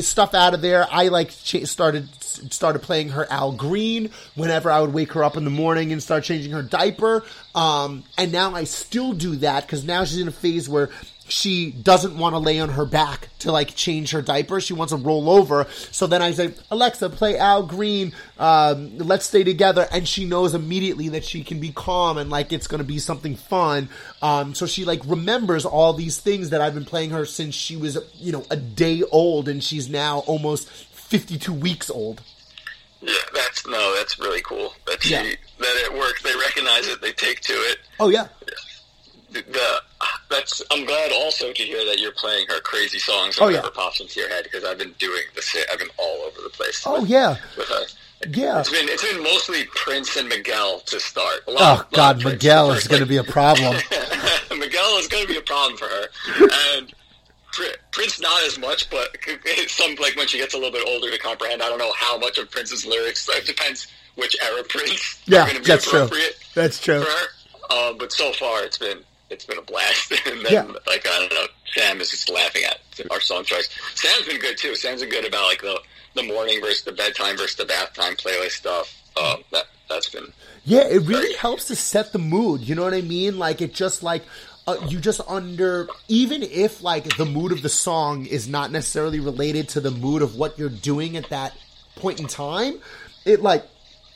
stuff out of there. I like ch- started started playing her Al Green whenever I would wake her up in the morning and start changing her diaper. Um, and now I still do that because now she's in a phase where she doesn't want to lay on her back to like change her diaper. She wants to roll over. So then I say, Alexa, play Al Green. Um, let's stay together. And she knows immediately that she can be calm and like it's going to be something fun. Um, so she like remembers all these things that I've been playing her since she was, you know, a day old and she's now almost 52 weeks old. Yeah, that's no, that's really cool. That she Yeah. that it works. They recognize it. They take to it. Oh yeah. The, the that's. I'm glad also to hear that you're playing her crazy songs. Oh, Or yeah. pops into your head because I've been doing the same. I've been all over the place. Oh with, yeah. with her. Yeah. It's been it's been mostly Prince and Miguel to start. Lot, Oh God, Miguel is going to be a problem. Miguel is going to be a problem for her, and Prince not as much, but some like when she gets a little bit older to comprehend. I don't know how much of Prince's lyrics. It depends which era Prince Yeah, that's true. That's true. for her. Um, but so far, it's been it's been a blast. and then Yeah. like I don't know, Sam is just laughing at our song choice. Sam's been good too. Sam's been good about like the the morning versus the bedtime versus the bath time playlist stuff. Um, that that's been Yeah, it really helps to set the mood. You know what I mean? Like it just like uh, you just under even if like the mood of the song is not necessarily related to the mood of what you're doing at that point in time, it like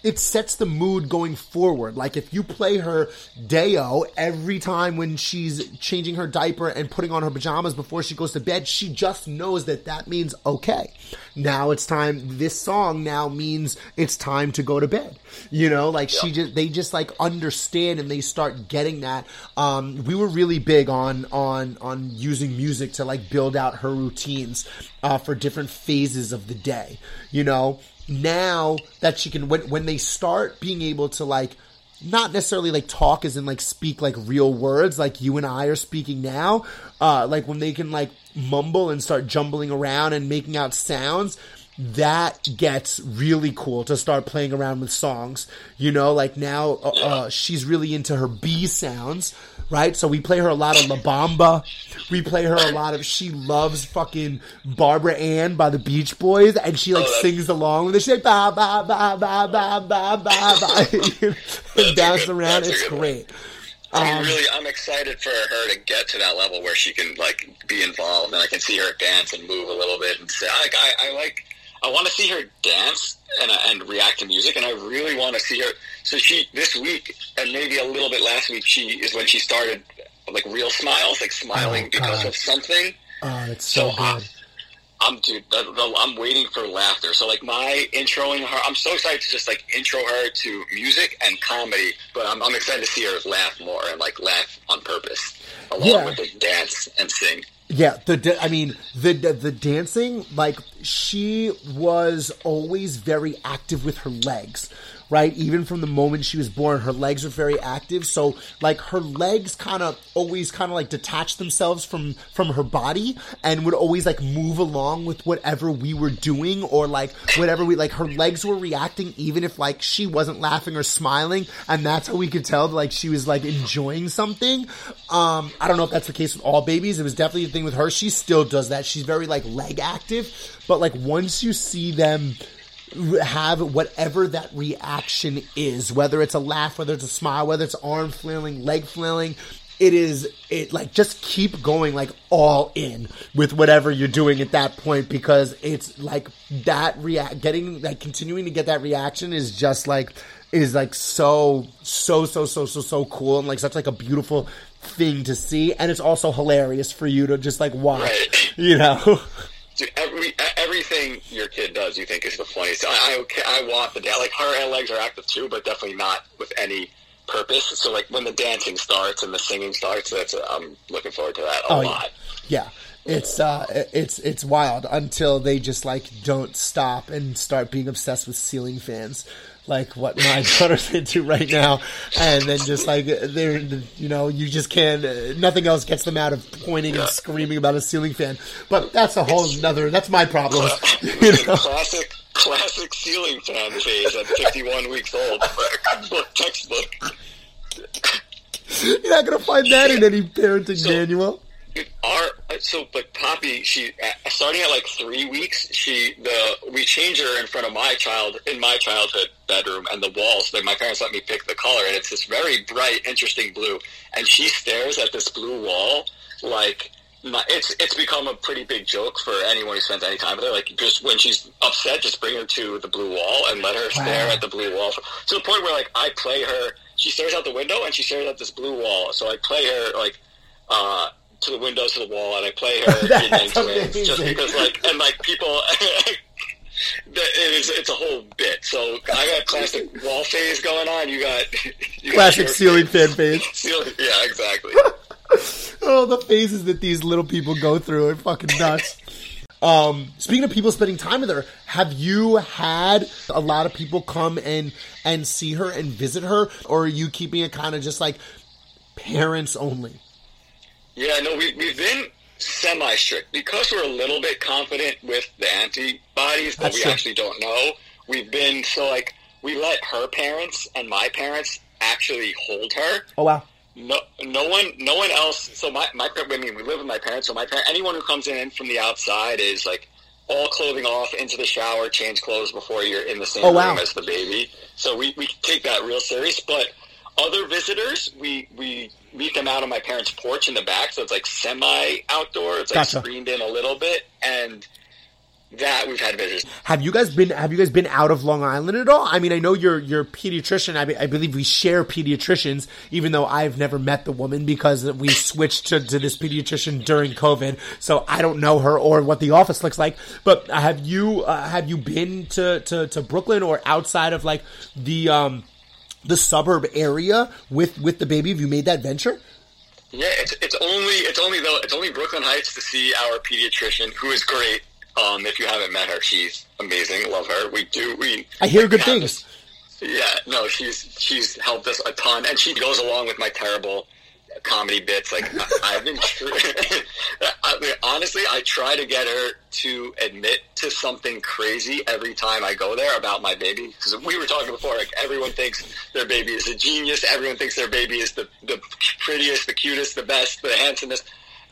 it sets the mood going forward. Like if you play her Day-O every time when she's changing her diaper and putting on her pajamas before she goes to bed, she just knows that that means okay. Now it's time. This song now means it's time to go to bed. You know, like she just they just like understand and they start getting that. Um, we were really big on on on using music to like build out her routines uh, for different phases of the day. You know, now that she can when when they start being able to like not necessarily like talk as in like speak like real words like you and I are speaking now uh like when they can like mumble and start jumbling around and making out sounds that gets really cool to start playing around with songs you know like now uh, uh she's really into her B sounds right? So we play her a lot of La Bamba. We play her a lot of she loves fucking Barbara Ann by the Beach Boys and she like that's- sings along with it she's like ba ba ba ba ba ba ba. Ba and bounce around. It's great. I Um, mean, really, I'm excited for her to get to that level where she can like be involved, and I can see her dance and move a little bit, and say, like, I, I like, I want to see her dance and uh, and react to music, and I really want to see her. So she this week and maybe a little bit last week, she is when she started like real smiles, like smiling Oh, because of something. oh it's so So, good I'm dude. the- the- I'm waiting for laughter. So like my introing her, I'm so excited to just like intro her to music and comedy. But I'm, I'm excited to see her laugh more and like laugh on purpose, along Yeah. with the dance and sing. Yeah, the I mean the, the the dancing like she was always very active with her legs, right? Even from the moment she was born, her legs were very active. So like her legs kind of always kind of like detached themselves from from her body and would always like move along with whatever we were doing or like whatever we like her legs were reacting even if like she wasn't laughing or smiling and that's how we could tell like she was like enjoying something. Um I don't know if that's the case with all babies. It was definitely the thing with her. She still does that. She's very like leg active, but like once you see them have whatever that reaction is, whether it's a laugh, whether it's a smile, whether it's arm flailing, leg flailing, it is it like just keep going like all in with whatever you're doing at that point because it's like that react getting like continuing to get that reaction is just like is like so so so so so so cool and like such like a beautiful thing to see. And it's also hilarious for you to just like watch you know? Dude, everything your kid does, you think is the funniest. I, I, I want the dance. Like her legs are active too, but definitely not with any purpose. So like when the dancing starts and the singing starts, that's I'm looking forward to that a Oh, yeah. lot. Yeah. It's uh it's it's wild until they just like don't stop and start being obsessed with ceiling fans. Like what my daughter's into right now, and then just like they're, you know, you just can't. Uh, nothing else gets them out of pointing and screaming about a ceiling fan. But that's a whole another. That's my problem. You know? classic, classic ceiling fan phase at 51 weeks old. Book textbook. You're not gonna find that in any parenting So- manual. Our so like Poppy, she uh, starting at like three weeks. She the we change her in front of my child in my childhood bedroom and the walls. Like my parents let me pick the color, and it's this very bright, interesting blue. And she stares at this blue wall like my, it's it's become a pretty big joke for anyone who spends any time with her. Like just when she's upset, just bring her to the blue wall and let her stare at the blue wall to the point where like I play her. She stares out the window and she stares at this blue wall. So I play her like. uh to the window to the wall, and I play her That's just because, like, and like people, it is it's a whole bit. So I got classic wall phase going on. You got you Classic your ceiling fan phase. Ceiling, yeah, exactly. Oh, the phases that these little people go through are fucking nuts. Um, speaking of people spending time with her, have you had a lot of people come and and see her and visit her, or are you keeping it kind of just like parents only? Yeah, no, we, we've been semi-strict because we're a little bit confident with the antibodies, but That's we true. actually don't know. We've been so like we let her parents and my parents actually hold her. Oh wow, No, no one, no one else. So my my, I mean, we live with my parents. So my parent, anyone who comes in from the outside is like all clothing off, into the shower, change clothes before you're in the same Oh, wow. room as the baby. So we, we take that real serious. But other visitors, we we meet them out on my parents' porch in the back. So it's like semi outdoor. It's like Gotcha. screened in a little bit, and that we've had visitors. have you guys been have you guys been out of Long Island at all? I mean, I know you're you're a pediatrician. I, be, I believe we share pediatricians, even though I've never met the woman because we switched to, to this pediatrician during COVID. So I don't know her or what the office looks like. But have you uh, have you been to, to, to Brooklyn or outside of like the um the suburb area with with the baby? Have you made that venture? Yeah, it's it's only it's only though it's only Brooklyn Heights to see our pediatrician, who is great. Um, if you haven't met her, she's amazing. Love her. We do. We I hear we good things. this- yeah, no, she's she's helped us a ton, and she goes along with my terrible comedy bits. Like I, I've been, I mean, honestly, I try to get her to admit to something crazy every time I go there about my baby. Because we were talking before, like everyone thinks their baby is a genius. Everyone thinks their baby is the the prettiest, the cutest, the best, the handsomest.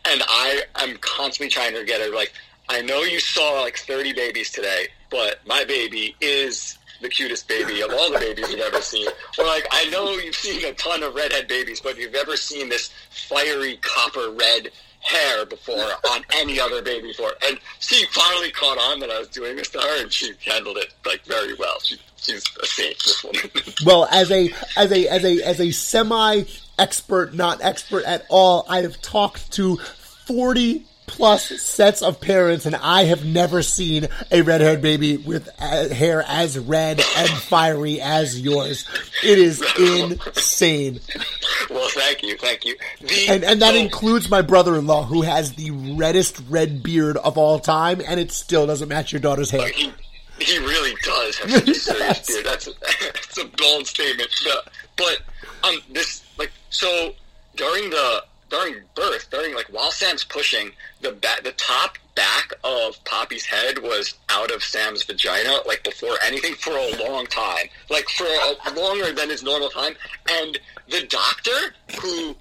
And I am constantly trying to get her like, I know you saw like 30 babies today, but my baby is the cutest baby of all the babies you've ever seen. Or like, I know you've seen a ton of redhead babies, but you've ever seen this fiery copper red hair before on any other baby before. And she finally caught on that I was doing this to her, and she handled it like very well. She, she's a saint, this woman. Well, as a as a as a as a semi expert, not expert at all, I have talked to forty plus sets of parents, and I have never seen a red haired baby with hair as red and fiery as yours. It is insane. Well, thank you, thank you. The, And, and that so- includes my brother in law, who has the reddest red beard of all time, and it still doesn't match your daughter's hair. He, he really does have such a serious beard. That's a, that's a bold statement. But, but um, this like so during the during birth, during like while Sam's pushing, the ba- the top back of Poppy's head was out of Sam's vagina, like before anything, for a long time, like for a, longer than his normal time. And the doctor who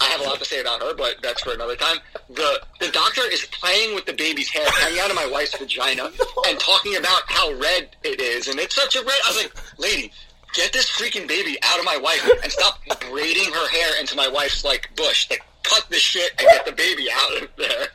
I have a lot to say about her, but that's for another time. The the doctor is playing with the baby's hair hanging out of my wife's vagina and talking about how red it is, and it's such a red. I was like, lady, get this freaking baby out of my wife and stop braiding her hair into my wife's like bush. Like, cut this shit and get the baby out of there.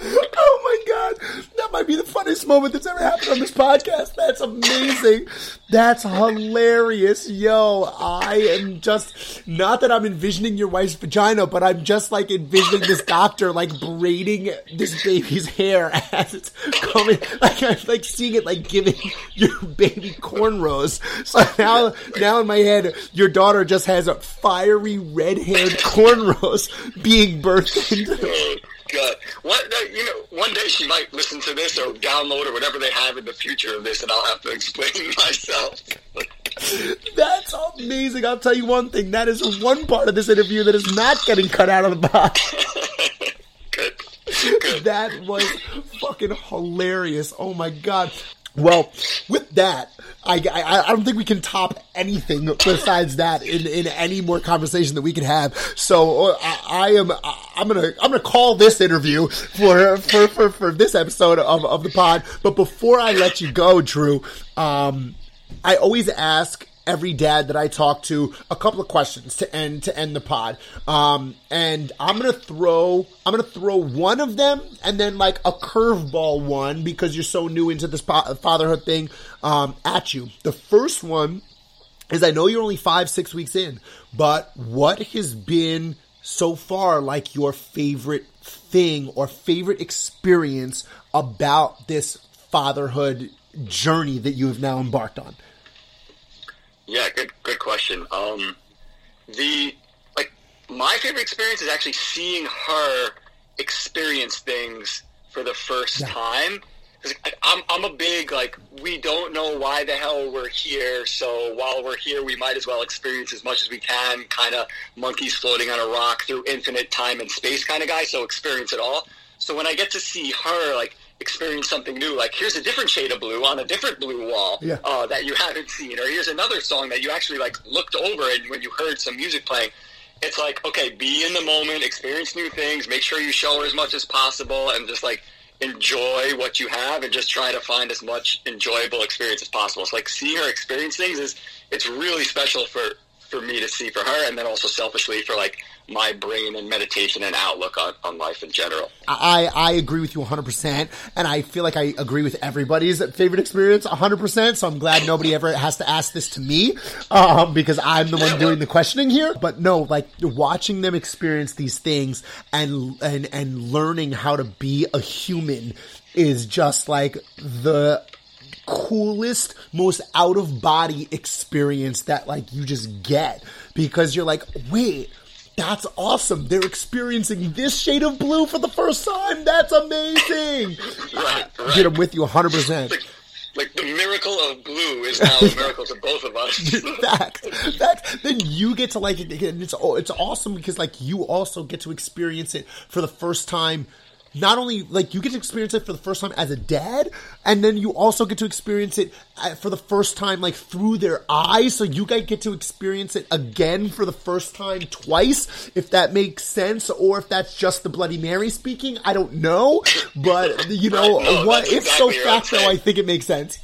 Oh my god, that might be the funniest moment that's ever happened on this podcast. That's amazing. That's hilarious. Yo, I am just not that I'm envisioning your wife's vagina, but I'm just like envisioning this doctor like braiding this baby's hair as it's coming. Like I'm like seeing it like giving your baby cornrows. So now, now in my head, your daughter just has a fiery red-haired cornrows being birthed into. God, what uh, you know? One day she might listen to this or download or whatever they have in the future of this, and I'll have to explain myself. That's amazing. I'll tell you one thing. That is one part of this interview that is not getting cut out of the box. Good, good. That was fucking hilarious. Oh my god. Well, with that, I, I, I don't think we can top anything besides that in, in any more conversation that we can have. So uh, I, I am I'm gonna I'm gonna call this interview for for, for, for this episode of, of the pod. But before I let you go, Drew, um, I always ask every dad that I talk to a couple of questions to end to end the pod. Um, and I'm gonna throw I'm gonna throw one of them and then like a curveball one because you're so new into this fatherhood thing um, at you. The first one is I know you're only five six weeks in, but what has been so far like your favorite thing or favorite experience about this fatherhood journey that you have now embarked on? Yeah, good good question. Um, the like my favorite experience is actually seeing her experience things for the first time. 'Cause I- I'm I'm a big like we don't know why the hell we're here, so while we're here, we might as well experience as much as we can. Kind of monkeys floating on a rock through infinite time and space kind of guy. So experience it all. So when I get to see her like experience something new, like here's a different shade of blue on a different blue wall Yeah. uh, that you haven't seen, or here's another song that you actually like looked over and when you heard some music playing, it's like okay, be in the moment, experience new things, make sure you show her as much as possible, and just like enjoy what you have and just try to find as much enjoyable experience as possible. So like seeing her experience things is it's really special for for me to see for her, and then also selfishly for like my brain and meditation and outlook on, on life in general. I, I agree with you 100%, and I feel like I agree with everybody's favorite experience 100%, so I'm glad nobody ever has to ask this to me, um, because I'm the one doing the questioning here. But no, like, watching them experience these things and, and, and learning how to be a human is just like the coolest, most out of body experience that like you just get because you're like, wait, that's awesome. They're experiencing this shade of blue for the first time. That's amazing. Right, right. Get them with you 100%. Like, like the miracle of blue is now a miracle to both of us. fact, fact. Then you get to like it, and it's oh, it's awesome because like you also get to experience it for the first time. Not only like you get to experience it for the first time as a dad, and then you also get to experience it for the first time like through their eyes. So you guys get to experience it again for the first time twice, if that makes sense, or if that's just the Bloody Mary speaking. I don't know, but you know no, what? that's If so, exactly right, I think it makes sense.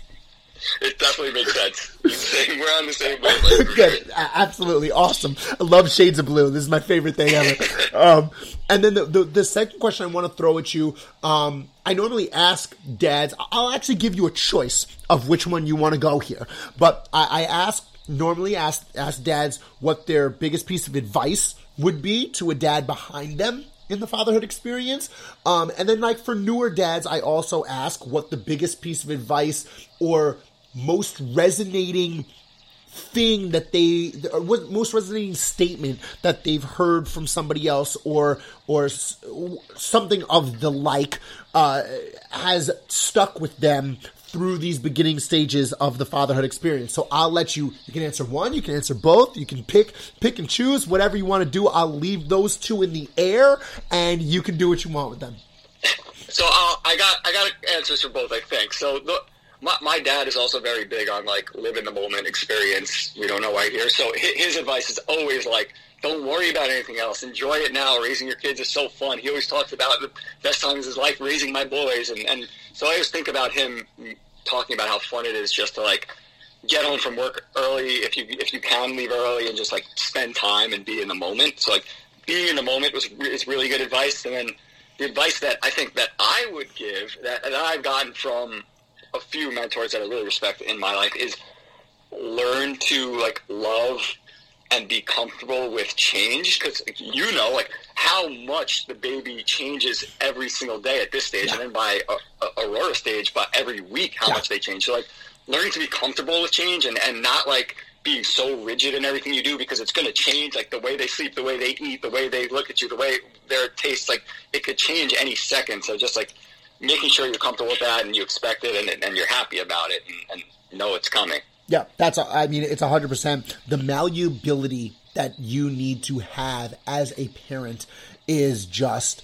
It definitely makes sense. We're on the same wavelength. Good, absolutely awesome. I love Shades of Blue. This is my favorite thing ever. Um, and then the, the the second question I want to throw at you. Um, I normally ask dads. I'll actually give you a choice of which one you want to go here, but I, I ask normally ask ask dads what their biggest piece of advice would be to a dad behind them in the fatherhood experience. Um, and then like for newer dads, I also ask what the biggest piece of advice or most resonating thing that they most resonating statement that they've heard from somebody else or or something of the like uh, has stuck with them through these beginning stages of the fatherhood experience. So I'll let you you can answer one, you can answer both, you can pick pick and choose whatever you want to do. I'll leave those two in the air and you can do what you want with them. So uh, I got I got answers for both. I think so. The, my, my dad is also very big on like live in the moment experience. We don't know why here. So his, advice is always like, don't worry about anything else. Enjoy it now. Raising your kids is so fun. He always talks about the best times of his life raising my boys, and and so I always think about him talking about how fun it is just to like get home from work early if you if you can leave early and just like spend time and be in the moment. So like being in the moment was is really good advice. And then the advice that I think that I would give that, that I've gotten from a few mentors that I really respect in my life is learn to like love and be comfortable with change because you know like how much the baby changes every single day at this stage and then by uh, uh, a, a aurora stage by every week how Yeah. much they change. So like learning to be comfortable with change and, and not like being so rigid in everything you do because it's going to change like the way they sleep the way they eat the way they look at you the way their taste like it could change any second. So just like making sure you're comfortable with that and you expect it and, and you're happy about it and, and know it's coming Yeah, that's. I mean, it's hundred percent. The malleability that you need to have as a parent is just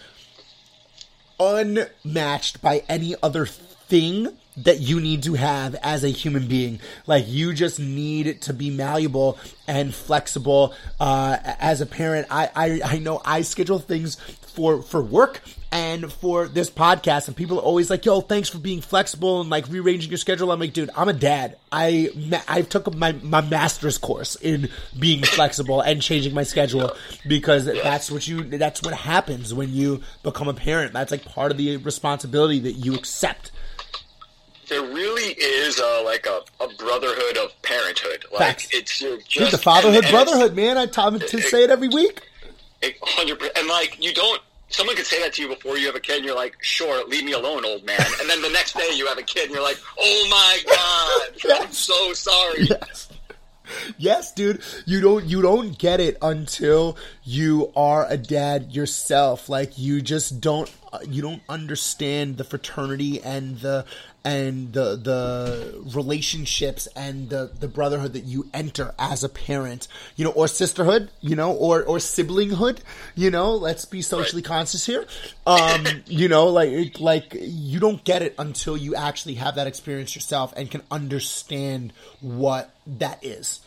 unmatched by any other thing that you need to have as a human being. Like you just need to be malleable and flexible. Uh, as a parent, I, I I know I schedule things for for work and for this podcast, and people are always like, "Yo, thanks for being flexible and like rearranging your schedule." I'm like, dude, I'm a dad. I I took my my master's course in being flexible and changing my schedule because that's what you that's what happens when you become a parent. That's like part of the responsibility that you accept. there really is a, like a, a brotherhood of parenthood. Like Facts. it's you're just Dude, the fatherhood, and- and brotherhood, man. I tell them to say it every week. hundred percent. And like you don't. Someone could say that to you before you have a kid, and you're like, "Sure, leave me alone, old man." And then the next day you have a kid, and you're like, "Oh my god, I'm so sorry." Yes. Yes, dude. You don't you don't get it until you are a dad yourself. Like you just don't uh, you don't understand the fraternity and the and the the relationships and the the brotherhood that you enter as a parent, you know, or sisterhood, you know, or or siblinghood, you know. Let's be socially conscious here. Um, you know, like like you don't get it until you actually have that experience yourself and can understand what that is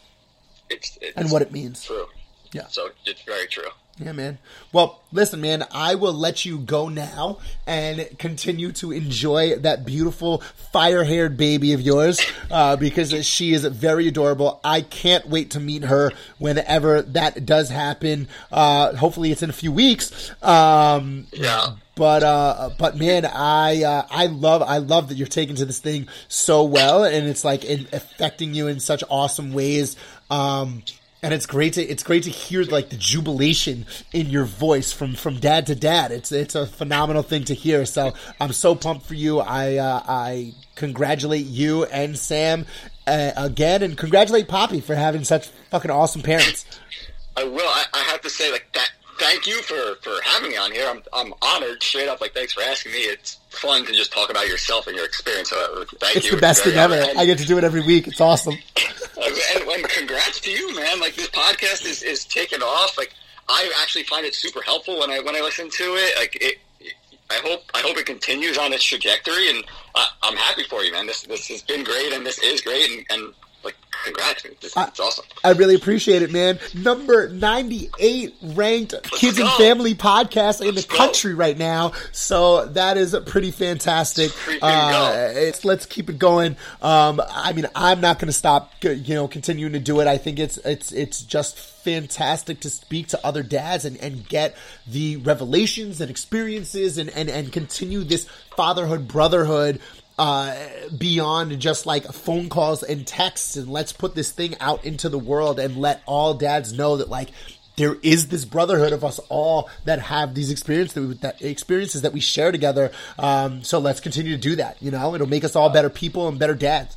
It's, it's and what it means. true. Yeah. So it's very true. Yeah, man. Well, listen, man, I will let you go now and continue to enjoy that beautiful fire haired baby of yours uh, because she is very adorable. I can't wait to meet her whenever that does happen. Uh, hopefully, it's in a few weeks. Um, Yeah. but uh but man i uh i love i love that you're taking to this thing so well and it's like it affecting you in such awesome ways um and it's great to it's great to hear like the jubilation in your voice from from dad to dad it's it's a phenomenal thing to hear so i'm so pumped for you i uh i congratulate you and sam uh, again and congratulate poppy for having such fucking awesome parents I will. I, I have to say, like that. Thank you for for having me on here. I'm I'm honored. Straight up, like thanks for asking me. It's fun to just talk about yourself and your experience. So uh, thank it's you. the best thing ever i get to do it every week it's awesome and, and congrats to you, man. Like this podcast is, is taking off. Like I actually find it super helpful when I when I listen to it. Like it, I hope I hope it continues on its trajectory, and I, I'm happy for you, man. This this has been great, and this is great, and, and congrats, it's awesome. I really appreciate it, man. Number 98 ranked kids and family podcast in the go. country right now. So that is pretty fantastic. Uh, it's, let's keep it going. Um, I mean, I'm not going to stop, you know, continuing to do it. I think it's, it's, it's just fantastic to speak to other dads and, and get the revelations and experiences and, and, and continue this fatherhood, brotherhood, uh, beyond just like phone calls and texts and let's put this thing out into the world and let all dads know that like there is this brotherhood of us all that have these experiences that, we, that experiences that we share together. Um, so let's continue to do that. You know, it'll make us all better people and better dads.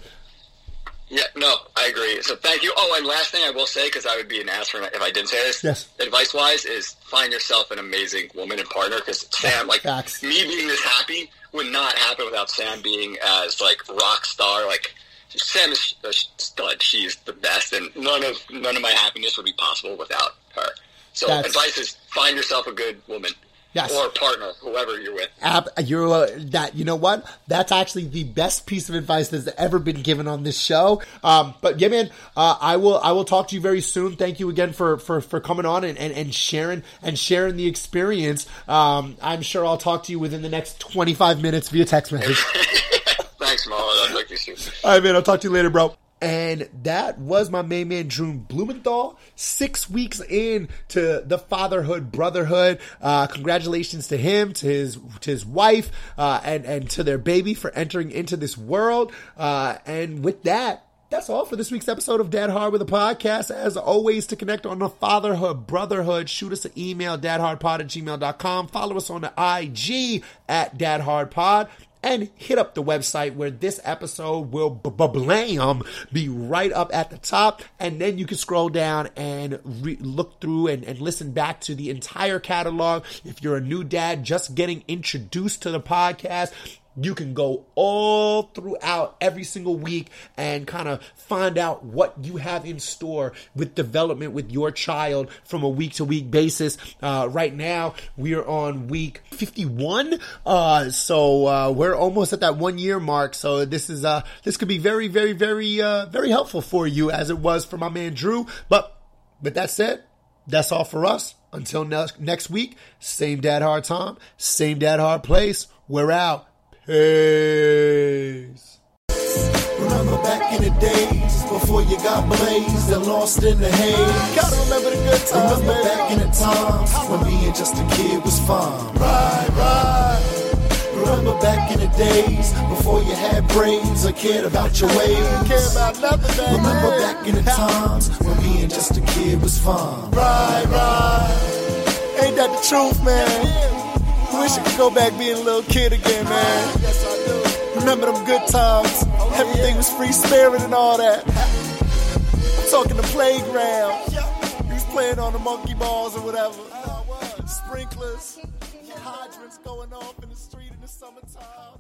Yeah, no, I agree. So thank you. Oh, and last thing I will say, because I would be an ass for if I didn't say this. Yes. Advice wise is find yourself an amazing woman and partner. Because Sam, like Facts. me being this happy would not happen without Sam being as like rock star. Like Sam is a stud. She's the best, and none of none of my happiness would be possible without her. So That's- advice is find yourself a good woman. Yes. Or partner, whoever you're with. Ab, you're uh, that. You know what? That's actually the best piece of advice that's ever been given on this show. Um, but yeah, man, uh, I will. I will talk to you very soon. Thank you again for for, for coming on and, and, and sharing and sharing the experience. Um, I'm sure I'll talk to you within the next 25 minutes via text message. Thanks, Mo. I'd like to see you. All right, man. I'll talk to you later, bro. And that was my main man, Drew Blumenthal. Six weeks in to the fatherhood, brotherhood. Uh, congratulations to him, to his to his wife, uh, and and to their baby for entering into this world. Uh, and with that, that's all for this week's episode of Dad Hard with a podcast. As always, to connect on the fatherhood, brotherhood, shoot us an email, dadhardpod at gmail.com. Follow us on the IG at dadhardpod and hit up the website where this episode will blam be right up at the top. And then you can scroll down and re- look through and, and listen back to the entire catalog. If you're a new dad just getting introduced to the podcast you can go all throughout every single week and kind of find out what you have in store with development with your child from a week to week basis. Uh, right now, we are on week 51. Uh, so, uh, we're almost at that one year mark. So this is, uh, this could be very, very, very, uh, very helpful for you as it was for my man Drew. But with that said, that's all for us. Until next next week, same dad hard time, same dad hard place. We're out. Peace. Remember back in the days before you got blazed and lost in the haze. Gotta remember the good times, Remember baby. back in the times when being just a kid was fun. Right, right. Remember back in the days before you had brains or cared about your ways. Care about nothing, baby. Remember back in the times when being just a kid was fun. Right, right. Ain't that the truth, man? Wish I could go back being a little kid again, man. Yes, I do. Remember them good times? Everything was free spirit and all that. I'm talking the playground. Was playing on the monkey balls or whatever. Sprinklers, hydrants going off in the street in the summertime.